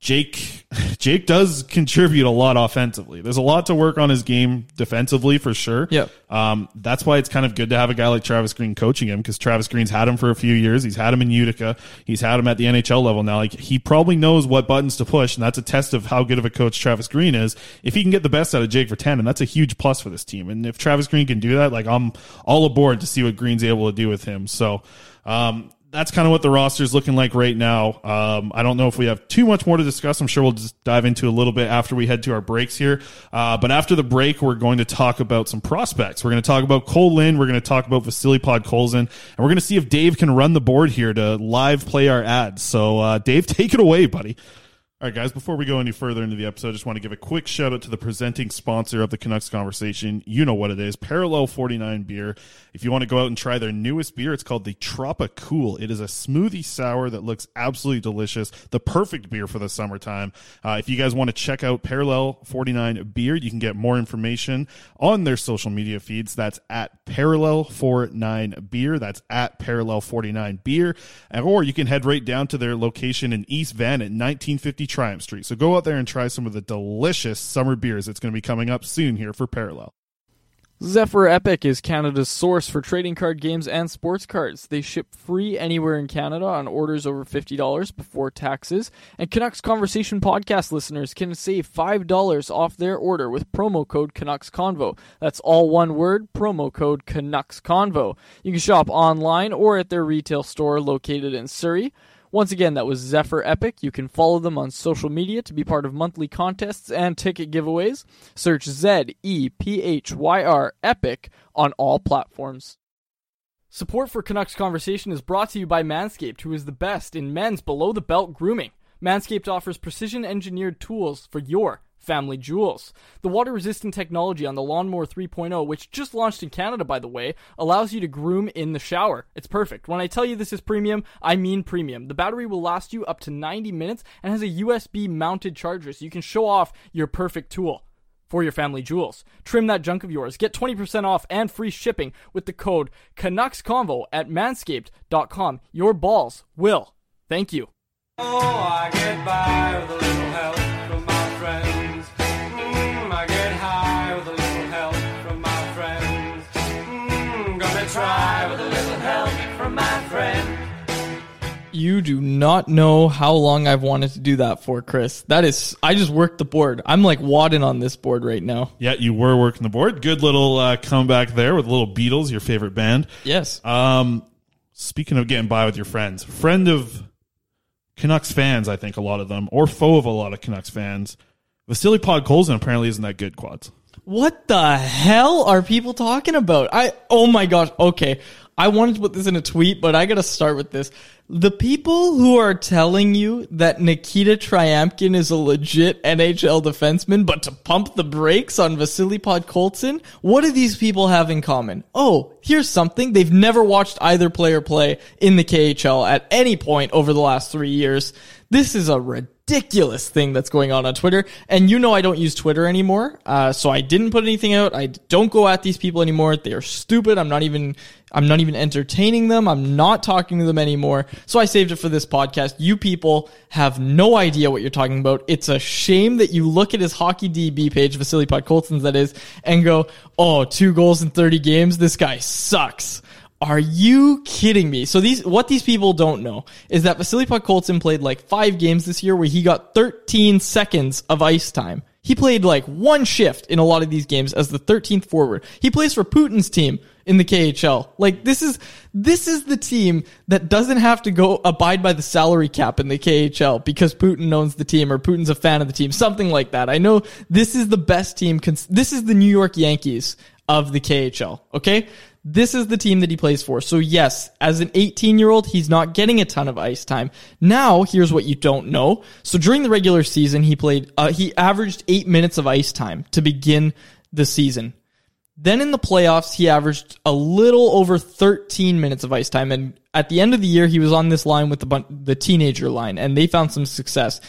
Jake Jake does contribute a lot offensively. There's a lot to work on his game defensively for sure. Yeah. Um, that's why it's kind of good to have a guy like Travis Green coaching him because Travis Green's had him for a few years. He's had him in Utica. He's had him at the NHL level now. Like he probably knows what buttons to push, and that's a test of how good of a coach Travis Green is. If he can get the best out of Jake Virtanen, that's a huge plus for this team. And if Travis Green can do that, like I'm all aboard to see what Green's able to do with him. So, um, that's kind of what the roster is looking like right now. Um, I don't know if we have too much more to discuss. I'm sure we'll just dive into a little bit after we head to our breaks here. Uh, but after the break, we're going to talk about some prospects. We're going to talk about Kole Lind. We're going to talk about Vasily Podkolzin, and we're going to see if Dave can run the board here to live play our ads. So, uh, Dave, take it away, buddy. All right, guys, before we go any further into the episode, I just want to give a quick shout out to the presenting sponsor of the Canucks conversation. You know what it is Parallel 49 beer. If you want to go out and try their newest beer, it's called the Tropa Cool. It is a smoothie sour that looks absolutely delicious, the perfect beer for the summertime. Uh, if you guys want to check out Parallel 49 beer, you can get more information on their social media feeds. That's at Parallel 49 beer. That's at Parallel 49 beer. Or you can head right down to their location in East Van at 1950 Triumph Street. So go out there and try some of the delicious summer beers that's going to be coming up soon here for Parallel. Zephyr Epic is Canada's source for trading card games and sports cards. They ship free anywhere in Canada on orders over $50 before taxes. And Canucks Conversation podcast listeners can save $5 off their order with promo code Canucks Convo. That's all one word, promo code Canucks Convo. You can shop online or at their retail store located in Surrey. Once again, that was Zephyr Epic. You can follow them on social media to be part of monthly contests and ticket giveaways. Search Z E P H Y R Epic on all platforms. Support for Canucks Conversation is brought to you by Manscaped, who is the best in men's below the belt grooming. Manscaped offers precision engineered tools for your family jewels. The water resistant technology on the Lawnmower 3.0, which just launched in Canada by the way, allows you to groom in the shower. It's perfect. When I tell you this is premium, I mean premium. The battery will last you up to 90 minutes and has a USB mounted charger so you can show off your perfect tool for your family jewels. Trim that junk of yours. Get 20% off and free shipping with the code Canucks Convo at manscaped.com. Your balls will. Thank you. Oh, You do not know how long I've wanted to do that for, Chris. That is, I just worked the board. I'm like wadding on this board right now. Yeah, you were working the board. Good little uh, comeback there with little Beatles, your favorite band. Yes. Um, speaking of getting by with your friends, friend of Canucks fans, I think a lot of them, or foe of a lot of Canucks fans, Vasily Podkolzin apparently isn't that good. Quads. What the hell are people talking about? I oh my gosh. Okay. I wanted to put this in a tweet, but I got to start with this. The people who are telling you that Nikita Tryamkin is a legit NHL defenseman, but to pump the brakes on Vasily Podkolzin, what do these people have in common? Oh, here's something. They've never watched either player play in the KHL at any point over the last three years. This is a ridiculous thing that's going on on Twitter. And you know I don't use Twitter anymore, uh, so I didn't put anything out. I don't go at these people anymore. They are stupid. I'm not even I'm not even entertaining them. I'm not talking to them anymore. So I saved it for this podcast. You people have no idea what you're talking about. It's a shame that you look at his hockey DB page, Vasily Podkolzin's that is, and go, "Oh, two goals in 30 games. This guy sucks." Are you kidding me? So these, what these people don't know is that Vasily Podkolzin played like five games this year where he got 13 seconds of ice time. He played like one shift in a lot of these games as the 13th forward. He plays for Putin's team in the KHL. Like this is, this is the team that doesn't have to go abide by the salary cap in the KHL because Putin owns the team or Putin's a fan of the team. Something like that. I know this is the best team. This is the New York Yankees of the KHL. Okay. This is the team that he plays for. So yes, as an 18 year old, he's not getting a ton of ice time. Now, here's what you don't know. So during the regular season, he played, uh, he averaged eight minutes of ice time to begin the season. Then in the playoffs, he averaged a little over 13 minutes of ice time. And at the end of the year, he was on this line with the, bun- the teenager line and they found some success.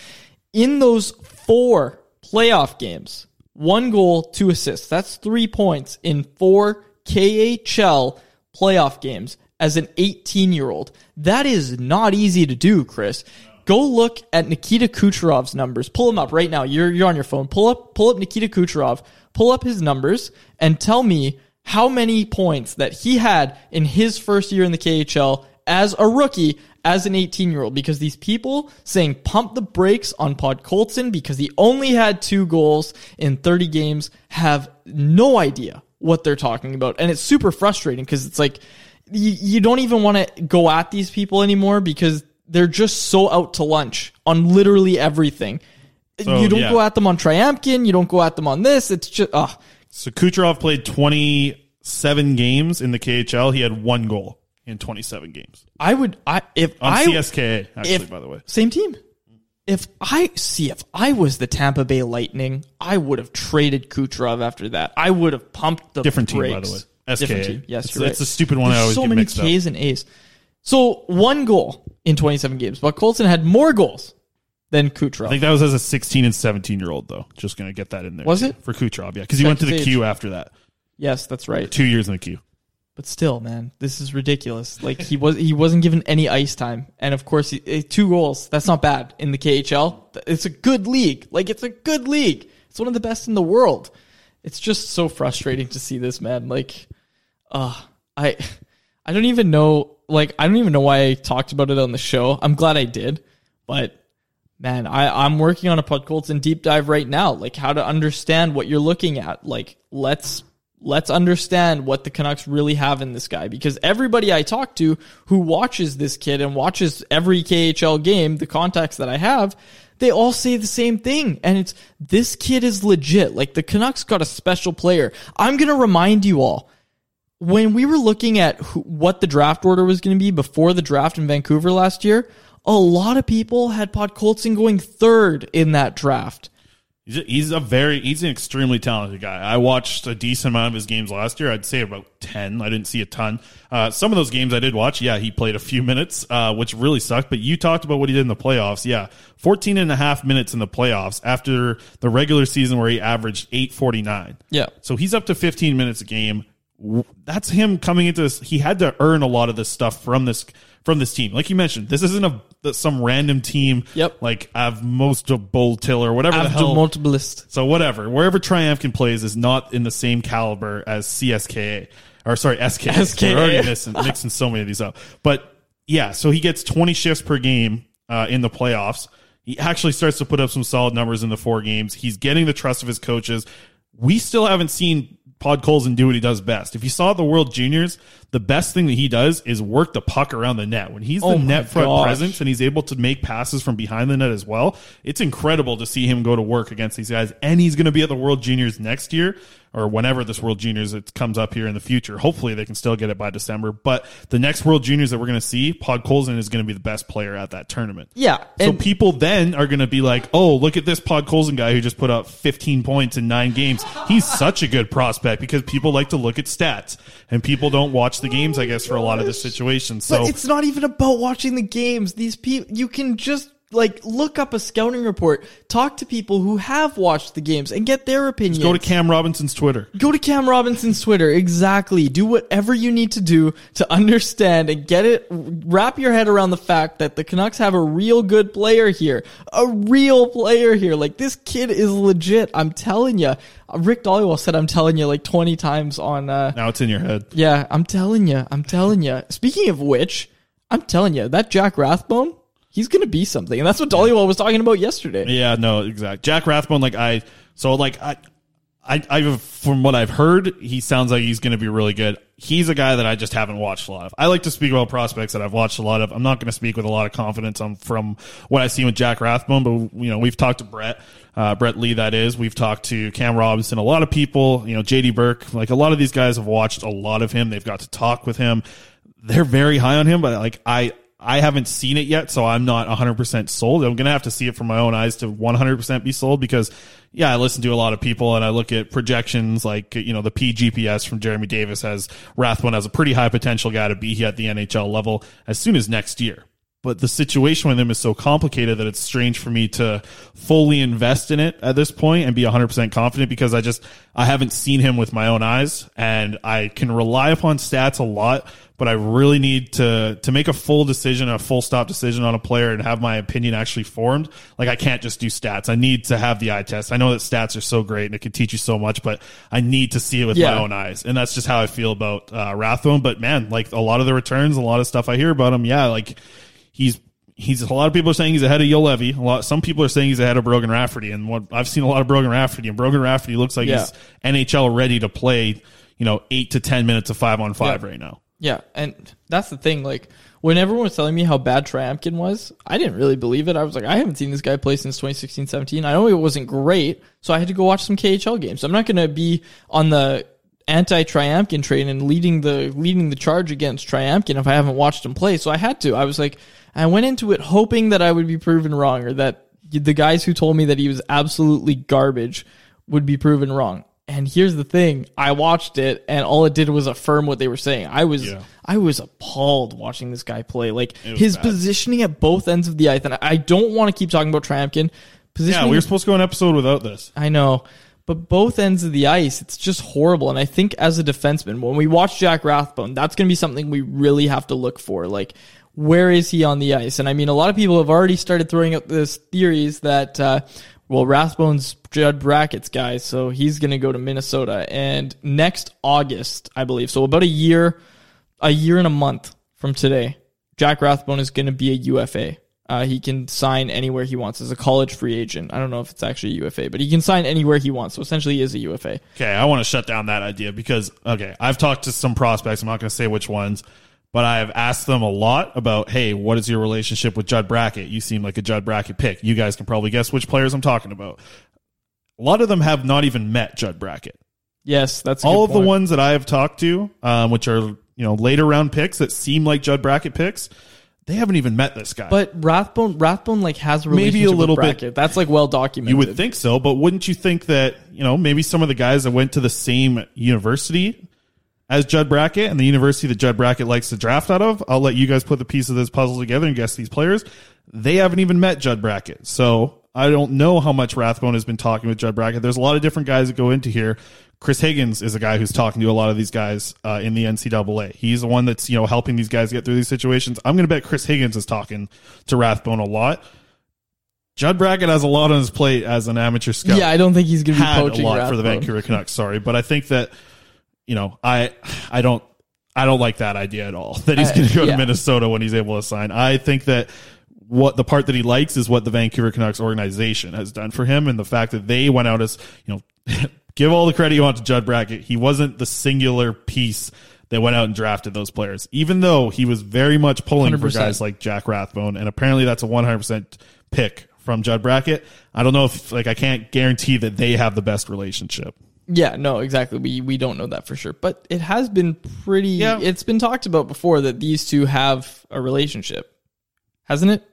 In those four playoff games, one goal, two assists. That's three points in four KHL playoff games as an 18 year old. That is not easy to do, Chris. Go look at Nikita Kucherov's numbers. Pull them up right now. You're, you're on your phone. Pull up, pull up Nikita Kucherov. Pull up his numbers and tell me how many points that he had in his first year in the KHL as a rookie as an 18 year old because these people saying pump the brakes on Podkolzin because he only had two goals in 30 games have no idea what they're talking about. And it's super frustrating because it's like you, you don't even want to go at these people anymore because they're just so out to lunch on literally everything. So, you don't yeah. go at them on Tryamkin, you don't go at them on this. It's just, ah. So Kucherov played 27 games in the KHL. He had one goal in 27 games I would, I, if on I, CSKA. Actually, if- by the way, Same team. If I see if I was the Tampa Bay Lightning, I would have traded Kucherov after that. I would have pumped the Different team, by the way. SKA. Different team. Yes, It's- you're right. it's a stupid one I always so get many mixed up. K's and A's. So one goal in 27 games, but Colson had more goals than Kucherov. I think that was as a 16 and 17 year old though. Just gonna get that in there. Was it? for Kucherov? Yeah, because he went to the Second queue after that. yes, that's right. Two years in the queue. But still, man, this is ridiculous. Like he was, he wasn't given any ice time, and of course, he, eh, two goals. That's not bad in the KHL. It's a good league. Like it's a good league. It's one of the best in the world. It's just so frustrating to see this man. Like, uh, I, I don't even know. Like, I don't even know why I talked about it on the show. I'm glad I did, but man, I, I'm working on a Podkolzin deep dive right now. Like how to understand what you're looking at. Like let's Let's understand what the Canucks really have in this guy because everybody I talk to who watches this kid and watches every KHL game, the contacts that I have, they all say the same thing. And it's this kid is legit. Like the Canucks got a special player. I'm going to remind you all when we were looking at who, what the draft order was going to be before the draft in Vancouver last year, a lot of people had Podkolzin going third in that draft. He's a, he's a very he's an extremely talented guy. I watched a decent amount of his games last year. I'd say about ten. I didn't see a ton. Uh, some of those games I did watch. Yeah, he played a few minutes, uh, which really sucked. But you talked about what he did in the playoffs. Yeah, 14 and a half minutes in the playoffs after the regular season where he averaged 849. Yeah. So he's up to 15 minutes a game. That's him coming into this. He had to earn a lot of this stuff from this from this team. Like you mentioned, this isn't a some random team. Yep. Like I've most of Bull Tiller, whatever the hell. multiplist. So whatever, wherever Triumphant plays is not in the same caliber as CSKA or sorry SKA. SKA. We're already mixing, mixing so many of these up. But yeah, so he gets 20 shifts per game uh, in the playoffs. He actually starts to put up some solid numbers in the four games. He's getting the trust of his coaches. We still haven't seen Podkolzin do what he does best. If you saw the World Juniors, the best thing that he does is work the puck around the net. When he's the Oh net front gosh. presence and he's able to make passes from behind the net as well, it's incredible to see him go to work against these guys. And he's going to be at the World Juniors next year or whenever this World Juniors it comes up here in the future. Hopefully they can still get it by December. But the next World Juniors that we're going to see, Podkolzin is going to be the best player at that tournament. Yeah. So people then are going to be like, "Oh, look at this Podkolzin guy who just put up 15 points in nine games. He's such a good prospect because people like to look at stats and people don't watch the games, I guess, for a lot of the situations. So But it's not even about watching the games. These people, you can just like look up a scouting report, talk to people who have watched the games, and get their opinions. go to Cam Robinson's Twitter. Go to Cam Robinson's Twitter. Exactly. Do whatever you need to do to understand and get it, wrap your head around the fact that the Canucks have a real good player here. A real player here. Like, this kid is legit. I'm telling you. Rick Dhaliwal said I'm telling you like 20 times on, uh, Now it's in your head. yeah, I'm telling you. I'm telling you. Speaking of which, I'm telling you, that Jack Rathbone, he's going to be something. And that's what Dhaliwal was talking about yesterday. Yeah, no, exact. Jack Rathbone, like I, so like I, I, I, from what I've heard, he sounds like he's going to be really good. He's a guy that I just haven't watched a lot of. I like to speak about prospects that I've watched a lot of. I'm not going to speak with a lot of confidence on from what I've seen with Jack Rathbone, but you know, we've talked to Brett, uh, Brett Lee, that is. We've talked to Cam Robinson, a lot of people, you know, JD Burke, like a lot of these guys have watched a lot of him. They've got to talk with him. They're very high on him, but like I, I haven't seen it yet, so I'm not 100% sold. I'm going to have to see it from my own eyes to 100% be sold because, yeah, I listen to a lot of people and I look at projections like, you know, the PGPS from Jeremy Davis has Rathbone as a pretty high potential guy to be here at the NHL level as soon as next year. But the situation with him is so complicated that it's strange for me to fully invest in it at this point and be 100% confident because I just, I haven't seen him with my own eyes and I can rely upon stats a lot, but I really need to, to make a full decision, a full stop decision on a player and have my opinion actually formed. Like I can't just do stats. I need to have the eye test. I know that stats are so great and it can teach you so much, but I need to see it with Yeah. my own eyes. And that's just how I feel about, uh, Rathbone. But man, like a lot of the returns, a lot of stuff I hear about him. Yeah. Like, he's he's a lot of people are saying he's ahead of Juolevi. A lot some people are saying he's ahead of Brogan Rafferty. And what I've seen a lot of Brogan Rafferty and Brogan Rafferty looks like Yeah. he's NHL ready to play, you know, eight to ten minutes of five on five Yeah. right now. Yeah, and that's the thing. Like when everyone was telling me how bad Tryamkin was, I didn't really believe it. I was like, I haven't seen this guy play since 2016, 17. I know it wasn't great, so I had to go watch some KHL games. I'm not going to be on the anti-Tryamkin train and leading the leading the charge against Tryamkin if I haven't watched him play. So I had to. I was like, I went into it hoping that I would be proven wrong, or that the guys who told me that he was absolutely garbage would be proven wrong. And here's the thing: I watched it, and all it did was affirm what they were saying. I was, Yeah. I was appalled watching this guy play. Like his bad. positioning at both ends of the ice, and I- I don't want to keep talking about Tryamkin. Positioning Yeah, we were supposed to go an episode without this. I know. But both ends of the ice, it's just horrible. And I think as a defenseman, when we watch Jack Rathbone, that's going to be something we really have to look for. Like, where is he on the ice? And I mean, a lot of people have already started throwing out this theories that, uh, well, Rathbone's Judd Brackett's guy, so he's going to go to Minnesota. And next August, I believe, so about a year, a year and a month from today, Jack Rathbone is going to be a UFA. Uh, he can sign anywhere he wants as a college free agent. I don't know if it's actually a UFA, but he can sign anywhere he wants. So essentially, he is a UFA. Okay, I want to shut down that idea because okay, I've talked to some prospects. I'm not going to say which ones, but I have asked them a lot about, hey, what is your relationship with Judd Brackett? You seem like a Judd Brackett pick. You guys can probably guess which players I'm talking about. A lot of them have not even met Judd Brackett. Yes, that's all of the ones that I have talked to, um, which are you know later round picks that seem like Judd Brackett picks. They haven't even met this guy. But Rathbone, Rathbone like has a Maybe a little bit- That's like well documented. You would think so, but wouldn't you think that, you know, maybe some of the guys that went to the same university as Judd Brackett and the university that Judd Brackett likes to draft out of, I'll let you guys put the piece of this puzzle together and guess these players. They haven't even met Judd Brackett. So I don't know how much Rathbone has been talking with Judd Brackett. There's a lot of different guys that go into here. Chris Higgins is a guy who's talking to a lot of these guys uh, in the NCAA. He's the one that's you know helping these guys get through these situations. I'm going to bet Chris Higgins is talking to Rathbone a lot. Judd Brackett has a lot on his plate as an amateur scout. Yeah, I don't think he's going to be poaching a lot for the Vancouver Canucks. Sorry, but I think that you know I I don't I don't like that idea at all. That he's Uh, going to go yeah. to Minnesota when he's able to sign. I think that what the part that he likes is what the Vancouver Canucks organization has done for him, and the fact that they went out as you know, give all the credit you want to Judd Brackett. He wasn't the singular piece that went out and drafted those players, even though he was very much pulling for 100%. guys like Jack Rathbone, and apparently that's a 100 percent pick from Judd Brackett. I don't know if like I can't guarantee that they have the best relationship. Yeah, no, exactly. We we don't know that for sure, but it has been pretty. Yeah. It's been talked about before that these two have a relationship, hasn't it?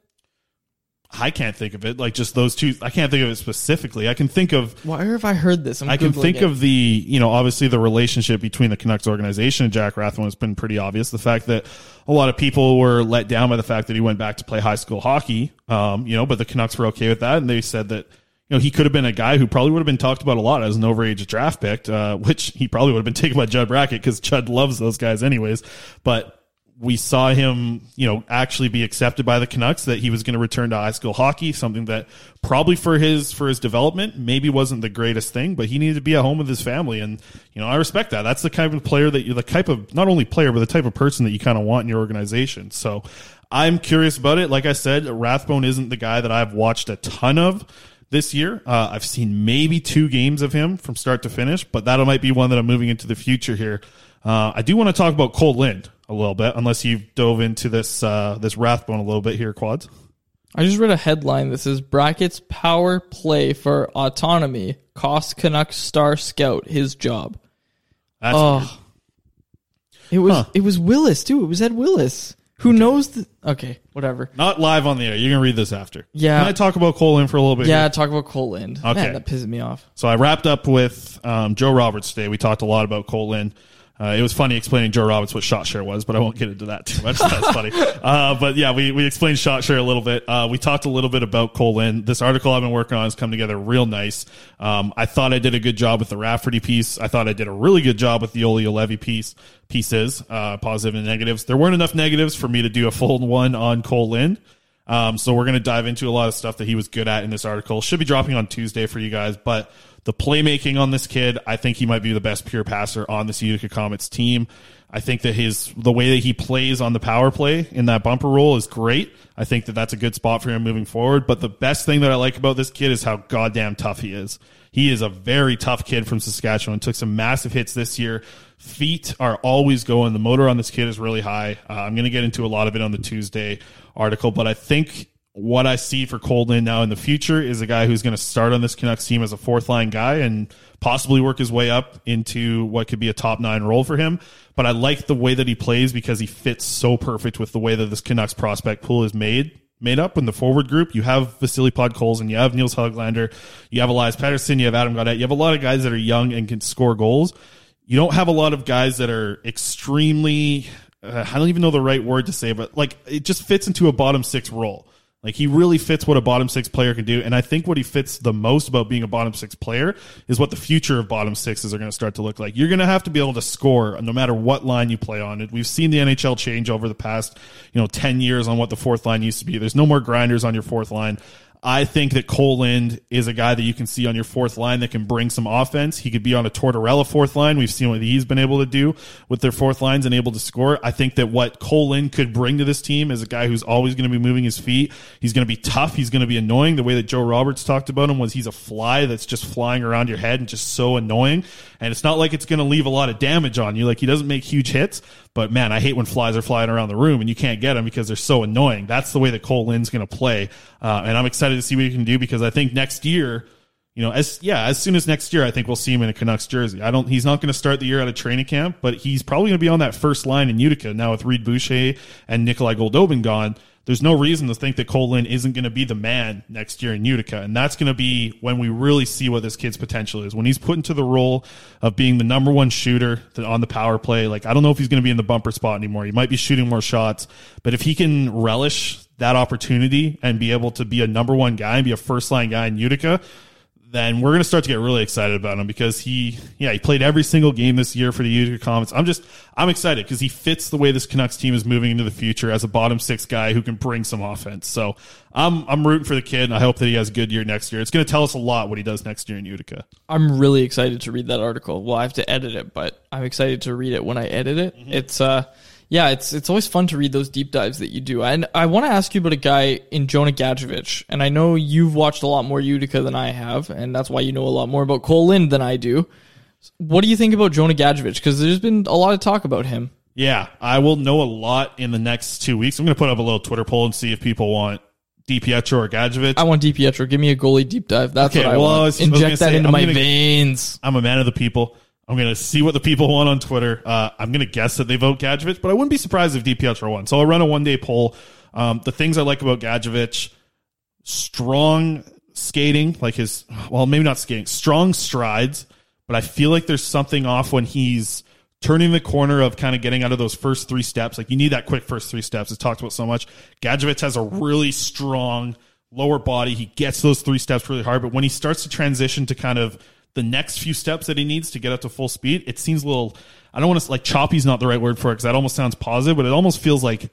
I can't think of it like just those two. I can't think of it specifically. I can think of Why have I heard this? I'm I can Googling think it. of the, you know, obviously the relationship between the Canucks organization and Jack Rathbone has been pretty obvious. The fact that a lot of people were let down by the fact that he went back to play high school hockey, um, you know, but the Canucks were okay with that. And they said that, know, he could have been a guy who probably would have been talked about a lot as an overage draft pick, uh, which he probably would have been taken by Judd Brackett because Judd loves those guys anyways. But we saw him, you know, actually be accepted by the Canucks that he was going to return to high school hockey, something that probably for his for his development maybe wasn't the greatest thing, but he needed to be at home with his family, and you know I respect that. That's the kind of player that you're the type of not only player but the type of person that you kind of want in your organization. So I'm curious about it. Like I said, Rathbone isn't the guy that I've watched a ton of this year. Uh, I've seen maybe two games of him from start to finish, but that might be one that I'm moving into the future here. Uh, I do want to talk about Kole Lind a little bit, unless you've dove into this uh, this Rathbone a little bit here, Quads. I just read a headline that says Brackett's power play for autonomy cost Canucks star scout his job. That's oh, weird. it was Huh. it was Willes too. It was Ed Willes who knows the. Okay, whatever. Not live on the air. You can read this after. Yeah. Can I talk about Kole Lind for a little bit? Yeah, here? talk about Kole Lind. Okay. Man, that pisses me off. So I wrapped up with um, Joe Roberts today. We talked a lot about Kole Lind. Uh, it was funny explaining Joe Roberts what shot share was, but I won't get into that too much. That's funny. Uh, but yeah, we, we explained shot share a little bit. Uh, we talked a little bit about Cole. This article I've been working on has come together real nice. Um, I thought I did a good job with the Rafferty piece. I thought I did a really good job with the Oli Levy piece pieces, uh, positive and negatives. There weren't enough negatives for me to do a full one on Cole. Um, so we're going to dive into a lot of stuff that he was good at in this article. Should be dropping on Tuesday for you guys, but the playmaking on this kid, I think he might be the best pure passer on this Utica Comets team. I think that his the way that he plays on the power play in that bumper role is great. I think that that's a good spot for him moving forward. But the best thing that I like about this kid is how goddamn tough he is. He is a very tough kid from Saskatchewan. Took some massive hits this year. Feet are always going. The motor on this kid is really high. Uh, I'm going to get into a lot of it on the Tuesday article, but I think what I see for Coldman now in the future is a guy who's going to start on this Canucks team as a fourth line guy and possibly work his way up into what could be a top nine role for him. But I like the way that he plays because he fits so perfect with the way that this Canucks prospect pool is made. Made up in the forward group, you have Vasily and you have Nils Höglander, you have Elias Pettersson, you have Adam Gaudette, you have a lot of guys that are young and can score goals. You don't have a lot of guys that are extremely, uh, I don't even know the right word to say, but like it just fits into a bottom six role. Like he really fits what a bottom six player can do. And I think what he fits the most about being a bottom six player is what the future of bottom sixes are going to start to look like. You're going to have to be able to score no matter what line you play on. We've seen the NHL change over the past, you know, 10 years on what the fourth line used to be. There's no more grinders on your fourth line. I think that Kole Lind is a guy that you can see on your fourth line that can bring some offense. He could be on a Tortorella fourth line. We've seen what he's been able to do with their fourth lines and able to score. I think that what Kole Lind could bring to this team is a guy who's always going to be moving his feet. He's going to be tough. He's going to be annoying. The way that Joe Roberts talked about him was he's a fly that's just flying around your head and just so annoying. And it's not like it's going to leave a lot of damage on you. Like he doesn't make huge hits, but man, I hate when flies are flying around the room and you can't get them because they're so annoying. That's the way that Kole Lind's going to play. Uh, and I'm excited to see what he can do because I think next year, you know, as yeah, as soon as next year, I think we'll see him in a Canucks jersey. I don't. He's not going to start the year at a training camp, but he's probably going to be on that first line in Utica now with Reid Boucher and Nikolai Goldobin gone. There's no reason to think that Colin isn't going to be the man next year in Utica, and that's going to be when we really see what this kid's potential is. When he's put into the role of being the number one shooter on the power play, like I don't know if he's going to be in the bumper spot anymore. He might be shooting more shots, but if he can relish that opportunity and be able to be a number one guy and be a first line guy in Utica, then we're going to start to get really excited about him because he, yeah, he played every single game this year for the Utica Comets. I'm just, I'm excited because he fits the way this Canucks team is moving into the future as a bottom six guy who can bring some offense. So I'm, I'm rooting for the kid and I hope that he has a good year next year. It's going to tell us a lot what he does next year in Utica. I'm really excited to read that article. Well, I have to edit it, but I'm excited to read it when I edit it. Mm-hmm. It's, uh, yeah, it's it's always fun to read those deep dives that you do. And I want to ask you about a guy in Jonah Gadjovich. And I know you've watched a lot more Utica than I have, and that's why you know a lot more about Kole Lind than I do. What do you think about Jonah Gadjovich? Because there's been a lot of talk about him. Yeah, I will know a lot in the next two weeks. I'm going to put up a little Twitter poll and see if people want DiPietro or Gadjovich. I want DiPietro. Give me a goalie deep dive. That's Okay, what I well, want. I was Inject that say, into I'm my gonna- veins. I'm a man of the people. I'm going to see what the people want on Twitter. Uh, I'm going to guess that they vote Gadjovich, but I wouldn't be surprised if DiPietro won. So I'll run a one day poll. Um, the things I like about Gadjovich, strong skating, like his, well, maybe not skating, strong strides, but I feel like there's something off when he's turning the corner of kind of getting out of those first three steps. Like you need that quick first three steps. It's talked about so much. Gadjovich has a really strong lower body. He gets those three steps really hard, but when he starts to transition to kind of the next few steps that he needs to get up to full speed, it seems a little. I don't want to like choppy's not the right word for it because that almost sounds positive, but it almost feels like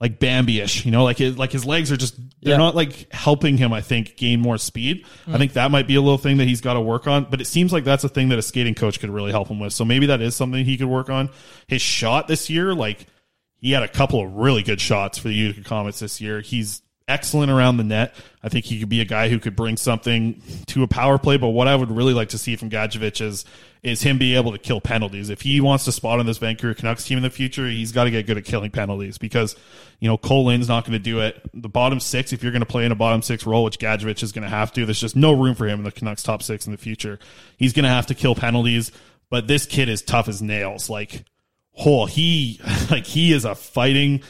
like Bambi-ish, you know, like his, like his legs are just they're Yeah. not like helping him. I think gain more speed. I mm. think that might be a little thing that he's got to work on. But it seems like that's a thing that a skating coach could really help him with. So maybe that is something he could work on. His shot this year, like he had a couple of really good shots for the Utica Comets this year. He's excellent around the net. I think he could be a guy who could bring something to a power play. But what I would really like to see from Gadjovich is is him be able to kill penalties. If he wants to spot on this Vancouver Canucks team in the future, he's got to get good at killing penalties because you know Kole Lind's not going to do it. The bottom six, if you're going to play in a bottom six role, which Gadjovich is going to have to, there's just no room for him in the Canucks top six in the future. He's going to have to kill penalties. But this kid is tough as nails. Like oh, he like he is a fighting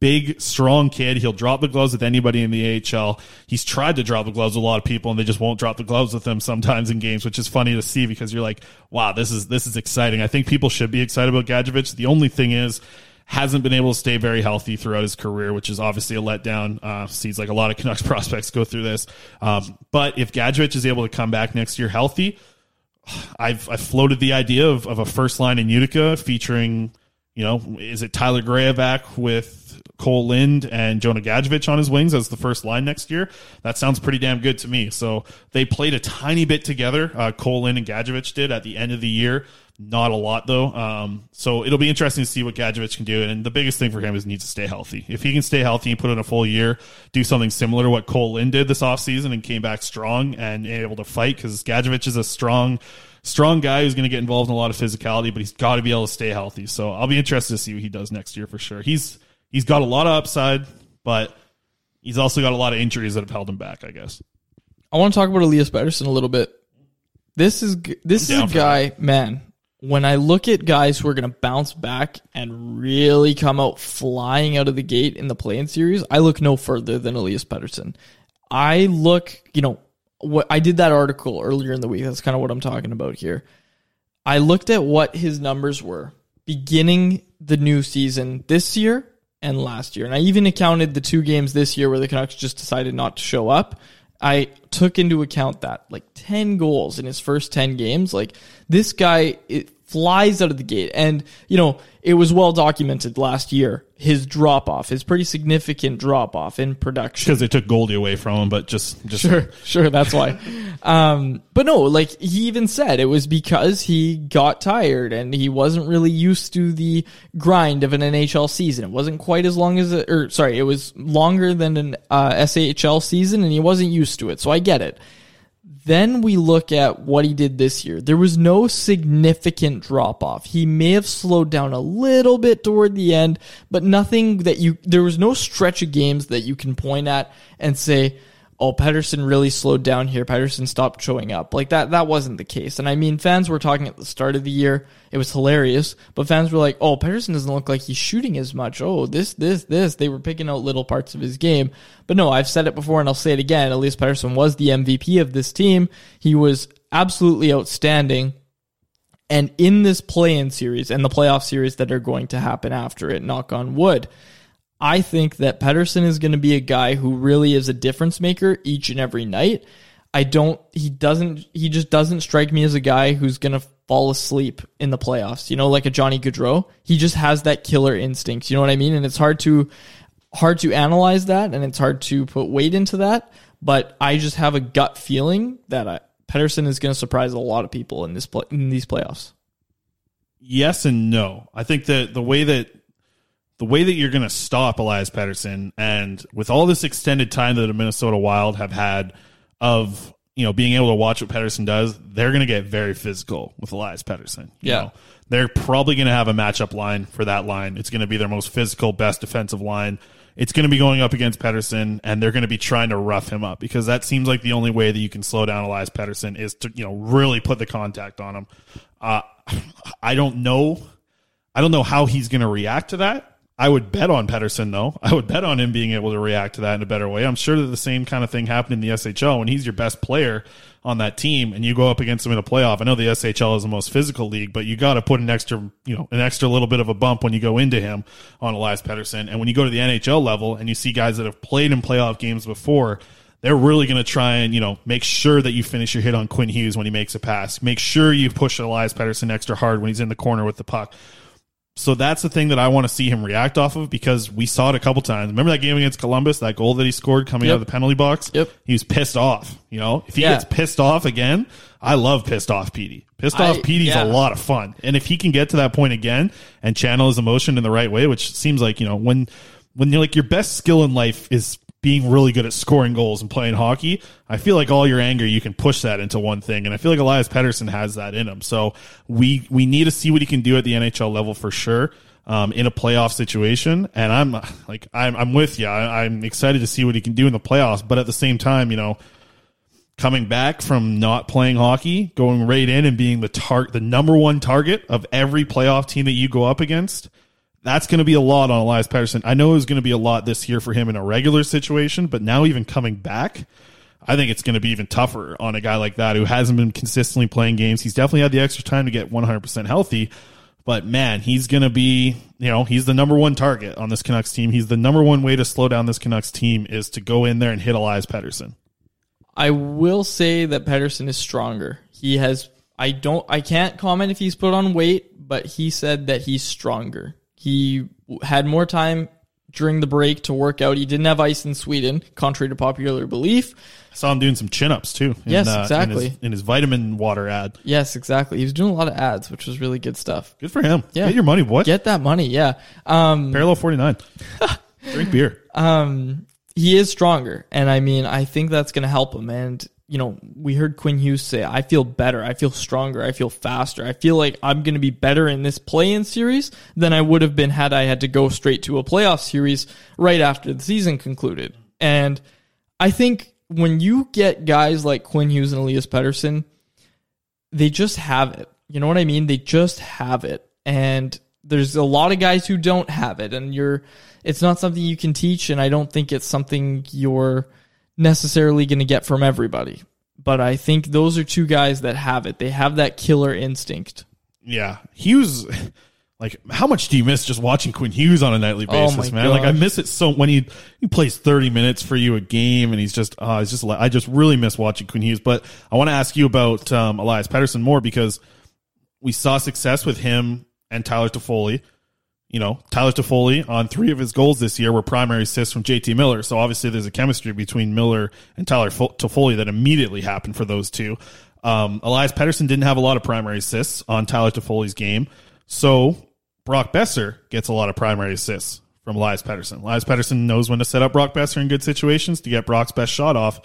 big strong kid he'll drop the gloves with anybody in the AHL he's tried to drop the gloves with a lot of people and they just won't drop the gloves with him sometimes in games which is funny to see because you're like wow this is this is exciting I think people should be excited about Gadjovich the only thing is hasn't been able to stay very healthy throughout his career, which is obviously a letdown. Uh, seems like a lot of Canucks prospects go through this. Um, but if Gadjovich is able to come back next year healthy, I've I've floated the idea of, of a first line in Utica featuring, you know, is it Tyler Graovac Kole Lind and Jonah Gadjovich on his wings as the first line next year? That sounds pretty damn good to me. So they played a tiny bit together. Uh, Kole Lind and Gadjovich did at the end of the year. Not a lot though. Um, so it'll be interesting to see what Gadjovich can do. And the biggest thing for him is he needs to stay healthy. If he can stay healthy and put in a full year, do something similar to what Kole Lind did this offseason and came back strong and able to fight because Gadjovich is a strong, strong guy who's going to get involved in a lot of physicality, but he's got to be able to stay healthy. So I'll be interested to see what he does next year for sure. He's he's got a lot of upside, but he's also got a lot of injuries that have held him back. I guess. I want to talk about Elias Pettersson a little bit. This is this is a guy, man. When I look at guys who are going to bounce back and really come out flying out of the gate in the playing series, I look no further than Elias Pettersson. I look, you know, what I did that article earlier in the week. That's kind of what I'm talking about here. I looked at what his numbers were beginning the new season this year and last year. And I even accounted the two games this year where the Canucks just decided not to show up. I took into account that like 10 goals in his first 10 games. Like this guy, it, flies out of the gate. And, you know, it was well documented last year, his drop off, his pretty significant drop off in production. Because they took Goldie away from him, but just, just Sure, sure, that's why. um, but no, like he even said it was because he got tired and he wasn't really used to the grind of an NHL season. It wasn't quite as long as, a, or sorry, it was longer than an uh, SHL season and he wasn't used to it. So I get it. Then we look at what he did this year. There was no significant drop off. He may have slowed down a little bit toward the end, but nothing that you, there was no stretch of games that you can point at and say, oh, Pettersson really slowed down here. Pettersson stopped showing up. Like that, that wasn't the case. And I mean, fans were talking at the start of the year. It was hilarious, but fans were like, oh, Pettersson doesn't look like he's shooting as much. Oh, this, this, this. They were picking out little parts of his game. But no, I've said it before and I'll say it again. Elias Pettersson was the MVP of this team. He was absolutely outstanding. And in this play-in series and the playoff series that are going to happen after it, knock on wood, I think that Pettersson is going to be a guy who really is a difference maker each and every night. I don't, he doesn't, he just doesn't strike me as a guy who's going to fall asleep in the playoffs, you know, like a Johnny Gaudreau. He just has that killer instinct, you know what I mean? And it's hard to, hard to analyze that and it's hard to put weight into that. But I just have a gut feeling that I, Pettersson is going to surprise a lot of people in this play, in these playoffs. yes and no. I think that the way that the way that you're going to stop Elias Pettersson and with all this extended time that the Minnesota Wild have had of you know being able to watch what Pettersson does, they're going to get very physical with Elias Pettersson. You Yeah. know, they're probably going to have a matchup line for that line. It's going to be their most physical, best defensive line. It's going to be going up against Pettersson, and they're going to be trying to rough him up because that seems like the only way that you can slow down Elias Pettersson is to you know really put the contact on him. Uh, I don't know. I don't know how he's going to react to that. I would bet on Pettersson though. I would bet on him being able to react to that in a better way. I'm sure that the same kind of thing happened in the SHL when he's your best player on that team and you go up against him in a playoff. I know the SHL is the most physical league, but you got to put an extra, you know, an extra little bit of a bump when you go into him on Elias Pettersson. And when you go to the NHL level and you see guys that have played in playoff games before, they're really going to try and you know make sure that you finish your hit on Quinn Hughes when he makes a pass. Make sure you push Elias Pettersson extra hard when he's in the corner with the puck. So that's the thing that I want to see him react off of because we saw it a couple times. Remember that game against Columbus, that goal that he scored coming Yep. out of the penalty box? Yep. He was pissed off. You know, if he Yeah. gets pissed off again, I love pissed off Petey. Pissed off I- Petey's yeah. a lot of fun. And if he can get to that point again and channel his emotion in the right way, which seems like, you know, when when you're like your best skill in life is being really good at scoring goals and playing hockey, I feel like all your anger you can push that into one thing, and I feel like Elias Pettersson has that in him. So we we need to see what he can do at the NHL level for sure. Um, in a playoff situation, and I'm like I'm I'm with you. I, I'm excited to see what he can do in the playoffs, but at the same time, you know, coming back from not playing hockey, going right in and being the tar- the number one target of every playoff team that you go up against, that's going to be a lot on Elias Pettersson. I know it was going to be a lot this year for him in a regular situation, but now even coming back, I think it's going to be even tougher on a guy like that who hasn't been consistently playing games. He's definitely had the extra time to get 100% healthy, but man, he's going to be, you know, he's the number one target on this Canucks team. He's the number one way to slow down this Canucks team is to go in there and hit Elias Pettersson. I will say that Pettersson is stronger. He has I don't I can't comment if he's put on weight, but he said that he's stronger. He had more time during the break to work out. He didn't have ice in Sweden, contrary to popular belief. I saw him doing some chin ups too. In, Yes, uh, exactly. In his, in his vitamin water ad. Yes, exactly. He was doing a lot of ads, which was really good stuff. Good for him. Yeah. Get your money, boy. Get that money, yeah. Um Parallel 49. Drink beer. um, he is stronger, and I mean, I think that's going to help him. And you know, we heard Quinn Hughes say, "I feel better. I feel stronger. I feel faster. I feel like I'm going to be better in this play-in series than I would have been had I had to go straight to a playoff series right after the season concluded." And I think when you get guys like Quinn Hughes and Elias Pettersson, they just have it. You know what I mean? They just have it. And there's a lot of guys who don't have it and you're it's not something you can teach and I don't think it's something you're necessarily going to get from everybody. But I think those are two guys that have it. They have that killer instinct. Yeah. Hughes, like, how much do you miss just watching Quinn Hughes on a nightly Oh basis, my man? Like, I miss it so when he, he plays 30 minutes for you a game and he's just, uh, it's just, I just really miss watching Quinn Hughes. But I want to ask you about, um, Elias Pettersson more because we saw success with him and Tyler Toffoli. You know, Tyler Toffoli on three of his goals this year were primary assists from JT Miller. So obviously there's a chemistry between Miller and Tyler Fo- Toffoli that immediately happened for those two. Um, Elias Pettersson didn't have a lot of primary assists on Tyler Toffoli's game. So Brock Boeser gets a lot of primary assists from Elias Pettersson. Elias Pettersson knows when to set up Brock Boeser in good situations to get Brock's best shot off.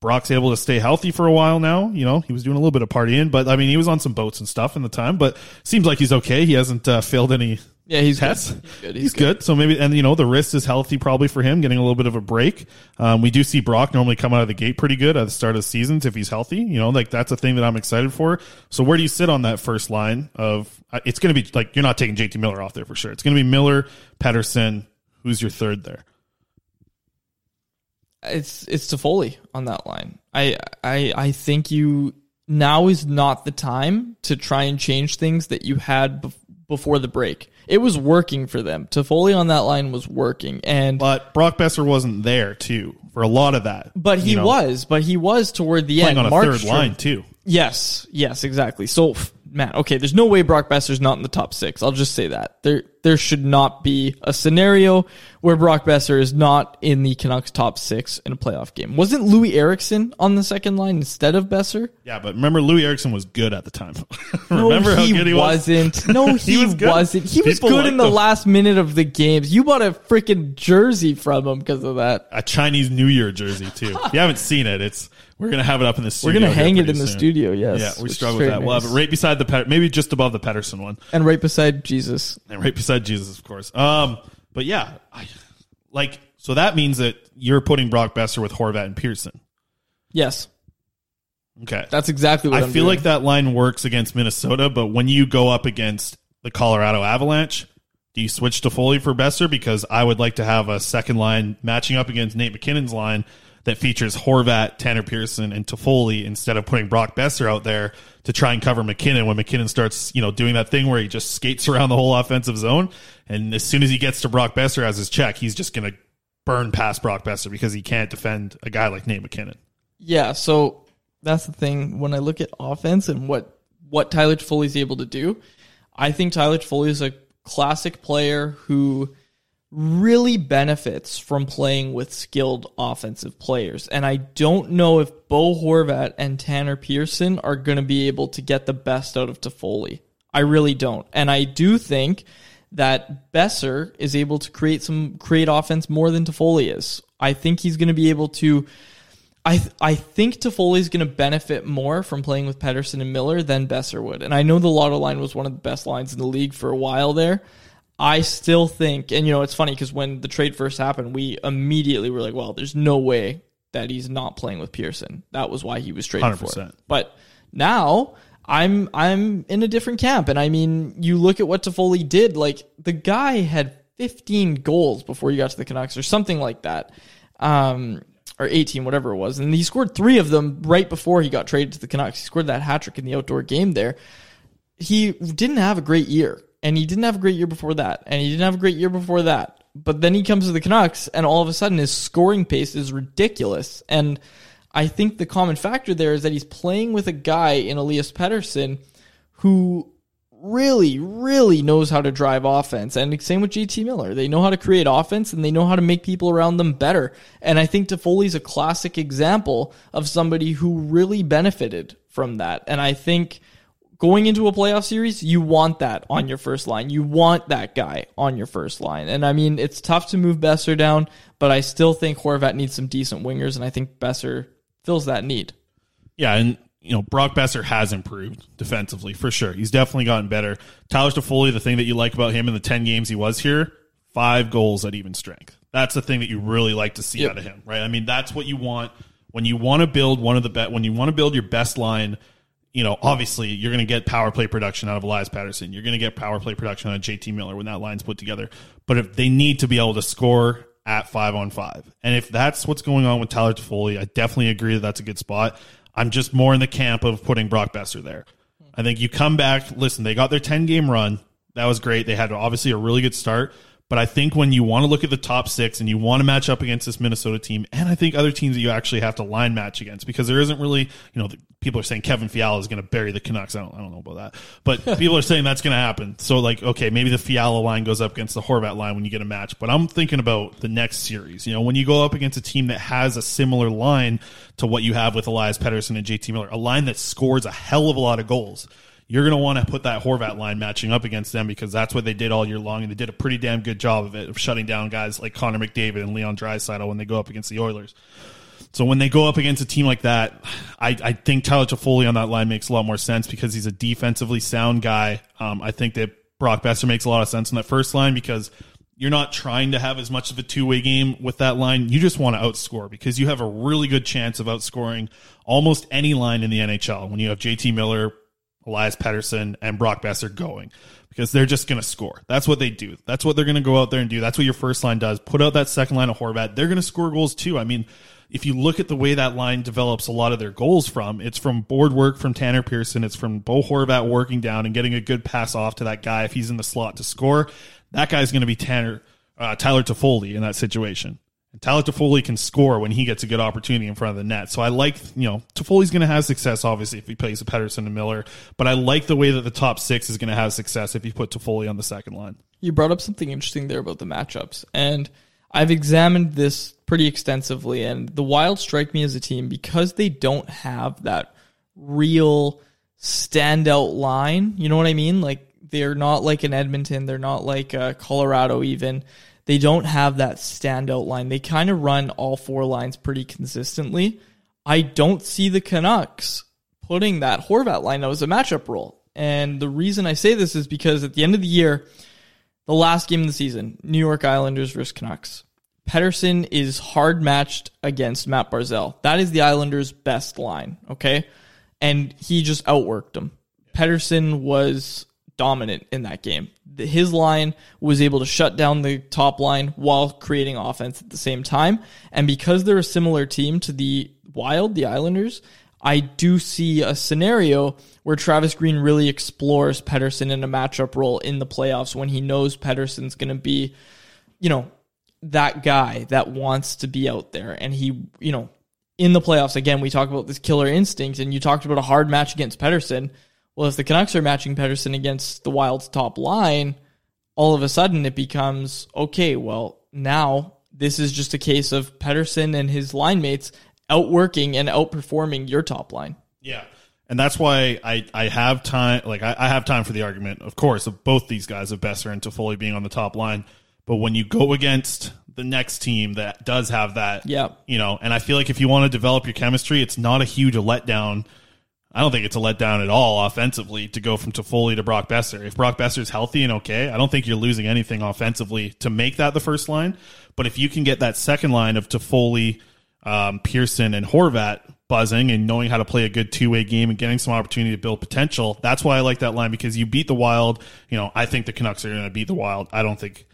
Brock's able to stay healthy for a while now. You know, he was doing a little bit of partying, but I mean, he was on some boats and stuff in the time, but seems like he's okay. He hasn't uh, failed any Yeah, he's tests. good. He's good. He's, good. So maybe, and you know, the wrist is healthy probably for him, getting a little bit of a break. Um, we do see Brock normally come out of the gate pretty good at the start of the seasons if he's healthy. You know, like that's a thing that I'm excited for. So where do you sit on that first line of? uh, It's going to be like you're not taking JT Miller off there for sure. It's going to be Miller, Pettersson. Who's your third there? it's it's Toffoli on that line. I I I think you now is not the time to try and change things that you had bef- before the break. It was working for them. Toffoli on that line was working, and But Brock Boeser wasn't there too for a lot of that. but he you know, was, but he was toward the end. on a third line too. Yes, yes, exactly. So, f- man, okay, there's no way Brock Boeser's not in the top six. I'll just say that. There there should not be a scenario where Brock Boeser is not in the Canucks top six in a playoff game. Wasn't Loui Eriksson on the second line instead of Boeser? Yeah, but remember Loui Eriksson was good at the time. No, remember how he good he was? wasn't. No, he, He was wasn't. He was People good in the him. last minute of the games. You bought a freaking jersey from him because of that. a Chinese New Year jersey too. If you haven't seen it, it's we're gonna have it up in the studio. We're gonna hang it in the soon. studio, yes, Yeah, we struggle with that. We'll have it right beside the Pet- maybe just above the Pettersson one, And right beside Jesus. and right beside Jesus, of course. Um, but yeah, I, like so that means that you're putting Brock Boeser with Horvat and Pearson. Yes, Okay, that's exactly what I I'm feel doing. like that line works against Minnesota, but when you go up against the Colorado Avalanche, do you switch to Foley for Boeser? Because I would like to have a second line matching up against Nate MacKinnon's line that features Horvat, Tanner Pearson, and Toffoli instead of putting Brock Boeser out there to try and cover MacKinnon when MacKinnon starts, you know, doing that thing where he just skates around the whole offensive zone. And as soon as he gets to Brock Boeser as his check, he's just going to burn past Brock Boeser because he can't defend a guy like Nate MacKinnon. Yeah, so that's the thing. When I look at offense and what what Tyler is able to do, I think Tyler Toffoli is a classic player who really benefits from playing with skilled offensive players. And I don't know if Bo Horvat and Tanner Pearson are going to be able to get the best out of Toffoli. I really don't. And I do think that Boeser is able to create some create offense more than Toffoli is. I think he's going to be able to I th- I think Toffoli is going to benefit more from playing with Pettersson and Miller than Boeser would. And I know the Lotto line was one of the best lines in the league for a while there. I still think, and you know, it's funny because when the trade first happened, we immediately were like, well, there's no way that he's not playing with Pearson. That was why he was traded for. 100%. But now I'm I'm in a different camp, and I mean, you look at what Toffoli did. Like the guy had 15 goals before he got to the Canucks, or something like that, um, or 18, whatever it was, and he scored three of them right before he got traded to the Canucks. He scored that hat trick in the outdoor game there. He didn't have a great year, and he didn't have a great year before that, and he didn't have a great year before that. But then he comes to the Canucks, and all of a sudden his scoring pace is ridiculous. And I think the common factor there is that he's playing with a guy in Elias Pettersson who really, really knows how to drive offense. And same with JT Miller. They know how to create offense and they know how to make people around them better. And I think Toffoli's a classic example of somebody who really benefited from that. And I think going into a playoff series, you want that on your first line. You want that guy on your first line. And I mean, it's tough to move Boeser down, but I still think Horvat needs some decent wingers, and I think Boeser fills that need. Yeah, and you know Brock Boeser has improved defensively for sure. He's definitely gotten better. Tyler Toffoli, the thing that you like about him in the ten games he was here, five goals at even strength. That's the thing that you really like to see Yep. out of him, right? I mean, that's what you want when you want to build one of the bet when you want to build your best line. You know, obviously, you're going to get power play production out of Elias Pettersson. You're going to get power play production out of JT Miller when that line's put together. But if they need to be able to score at five on five, and if that's what's going on with Tyler Toffoli, I definitely agree that that's a good spot. I'm just more in the camp of putting Brock Boeser there. I think you come back. Listen, they got their 10 game run. That was great. They had obviously a really good start, But I think when you want to look at the top six and you want to match up against this Minnesota team, and I think other teams that you actually have to line match against, because there isn't really, you know, the, people are saying Kevin Fiala is going to bury the Canucks. I don't, I don't know about that, but people are saying that's going to happen. So like, okay, maybe the Fiala line goes up against the Horvat line when you get a match. But I'm thinking about the next series. You know, when you go up against a team that has a similar line to what you have with Elias Pettersson and JT Miller, a line that scores a hell of a lot of goals you're going to want to put that Horvat line matching up against them because that's what they did all year long, and they did a pretty damn good job of it of shutting down guys like Connor McDavid and Leon Draisaitl when they go up against the Oilers. So when they go up against a team like that, I, I think Tyler Toffoli on that line makes a lot more sense because he's a defensively sound guy. Um, I think that Brock Boeser makes a lot of sense on that first line because you're not trying to have as much of a two way game with that line. You just want to outscore because you have a really good chance of outscoring almost any line in the NHL when you have JT Miller, Elias Pettersson, and Brock Boeser going because they're just going to score. That's what they do. That's what they're going to go out there and do. That's what your first line does. Put out that second line of Horvat. They're going to score goals too. I mean, if you look at the way that line develops a lot of their goals from, it's from board work from Tanner Pearson. It's from Bo Horvat working down and getting a good pass off to that guy if he's in the slot to score. That guy's going to be Tanner, uh, Tyler Toffoli in that situation. And Tyler Toffoli can score when he gets a good opportunity in front of the net. So I like, you know, Toffoli's going to have success, obviously, if he plays Pettersson and Miller. But I like the way that the top six is going to have success if you put Toffoli on the second line. You brought up something interesting there about the matchups. And I've examined this pretty extensively. And the Wild strike me as a team because they don't have that real standout line. You know what I mean? Like, they're not like an Edmonton. They're not like uh, Colorado, even they don't have that standout line. They kind of run all four lines pretty consistently. I don't see the Canucks putting that Horvat line that was a matchup role. And the reason I say this is because at the end of the year, the last game of the season, New York Islanders versus Canucks. Pettersson is hard matched against Mat Barzal. That is the Islanders' best line, okay? And he just outworked them. Pettersson was dominant in that game his line was able to shut down the top line while creating offense at the same time. And because they're a similar team to the Wild, the Islanders, I do see a scenario where Travis Green really explores Pettersson in a matchup role in the playoffs when he knows Pettersson's going to be, you know, that guy that wants to be out there. And he, you know, in the playoffs, again, we talk about this killer instinct, and you talked about a hard match against Pettersson. Well, if the Canucks are matching Pettersson against the Wild's top line, all of a sudden it becomes okay, well, now this is just a case of Pettersson and his line mates outworking and outperforming your top line. Yeah. And that's why I, I have time like I, I have time for the argument, of course, of both these guys of Boeser and Toffoli being on the top line. But when you go against the next team that does have that, yeah, you know, and I feel like if you want to develop your chemistry, it's not a huge letdown I don't think it's a letdown at all offensively to go from Toffoli to Brock Boeser. If Brock Boeser is healthy and okay, I don't think you're losing anything offensively to make that the first line. But if you can get that second line of Toffoli, um, Pearson, and Horvat buzzing and knowing how to play a good two way game and getting some opportunity to build potential, that's why I like that line because you beat the Wild. You know, I think the Canucks are going to beat the Wild. I don't think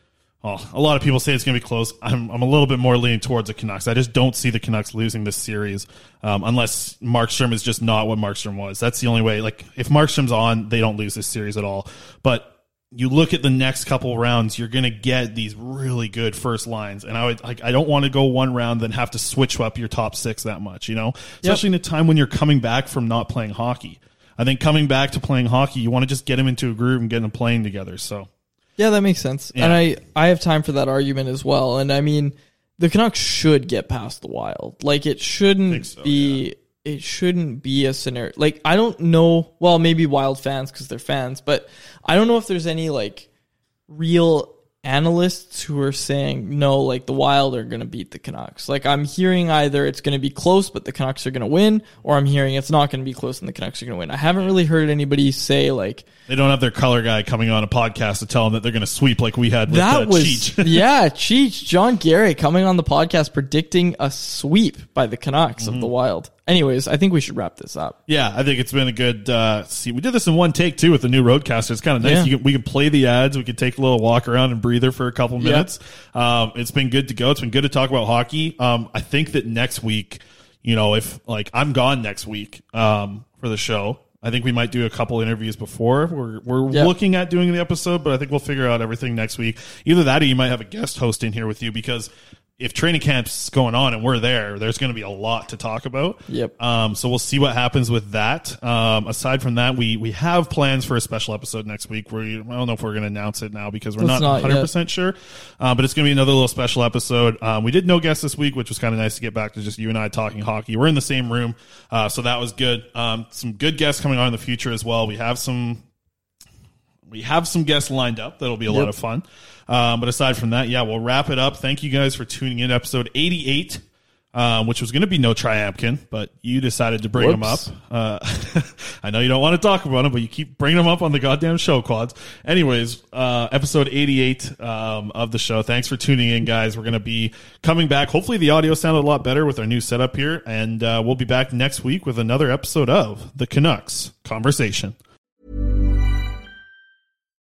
well, a lot of people say it's going to be close. I'm, I'm a little bit more leaning towards the Canucks. I just don't see the Canucks losing this series um, unless Markstrom is just not what Markstrom was. That's the only way. Like, if Markstrom's on, they don't lose this series at all. But you look at the next couple rounds, you're going to get these really good first lines. And I would like, I don't want to go one round then have to switch up your top six that much, you know, especially yep. in a time when you're coming back from not playing hockey. I think coming back to playing hockey, you want to just get them into a groove and get them playing together. So yeah, that makes sense. Yeah. And I I have time for that argument as well. And I mean, the Canucks should get past the Wild. Like it shouldn't so, be yeah. it shouldn't be a scenario. Like I don't know, well, maybe Wild fans cuz they're fans, but I don't know if there's any like real analysts who are saying no, like the Wild are going to beat the Canucks. Like I'm hearing either it's going to be close, but the Canucks are going to win, or I'm hearing it's not going to be close and the Canucks are going to win. I haven't really heard anybody say like they don't have their color guy coming on a podcast to tell them that they're going to sweep like we had with that uh, was Cheech. yeah, Cheech, John Garrett coming on the podcast predicting a sweep by the Canucks mm-hmm. of the Wild. Anyways, I think we should wrap this up. Yeah, I think it's been a good. Uh, see, we did this in one take too with the new RODECaster. It's kind of nice. Yeah. Can, we can play the ads. We can take a little walk around and breather for a couple minutes. Um, it's been good to go. It's been good to talk about hockey. Um, I think that next week, you know, if like I'm gone next week um, for the show, I think we might do a couple interviews before. We're we're looking at doing the episode, but I think we'll figure out everything next week. Either that, or you might have a guest host in here with you because if training camp's going on and we're there, there's going to be a lot to talk about. Yep. Um, so we'll see what happens with that. Um, aside from that, we we have plans for a special episode next week. Where I don't know if we're going to announce it now because we're Let's not not 100 yet. percent sure. Uh, but it's going to be another little special episode. Um, we did no guests this week, which was kind of nice to get back to just you and I talking hockey. We're in the same room, uh, so that was good. Um, some good guests coming on in the future as well. We have some we have some guests lined up that'll be a lot of fun. Um, but aside from that, yeah, we'll wrap it up. Thank you guys for tuning in. Episode 88, um, which was going to be no Tryamkin, but you decided to bring Whoops. them up. Uh, I know you don't want to talk about them, but you keep bringing them up on the goddamn show quads. Anyways, uh, episode 88 um, of the show. Thanks for tuning in, guys. We're going to be coming back. Hopefully, the audio sounded a lot better with our new setup here, and uh, we'll be back next week with another episode of the Canucks Conversation.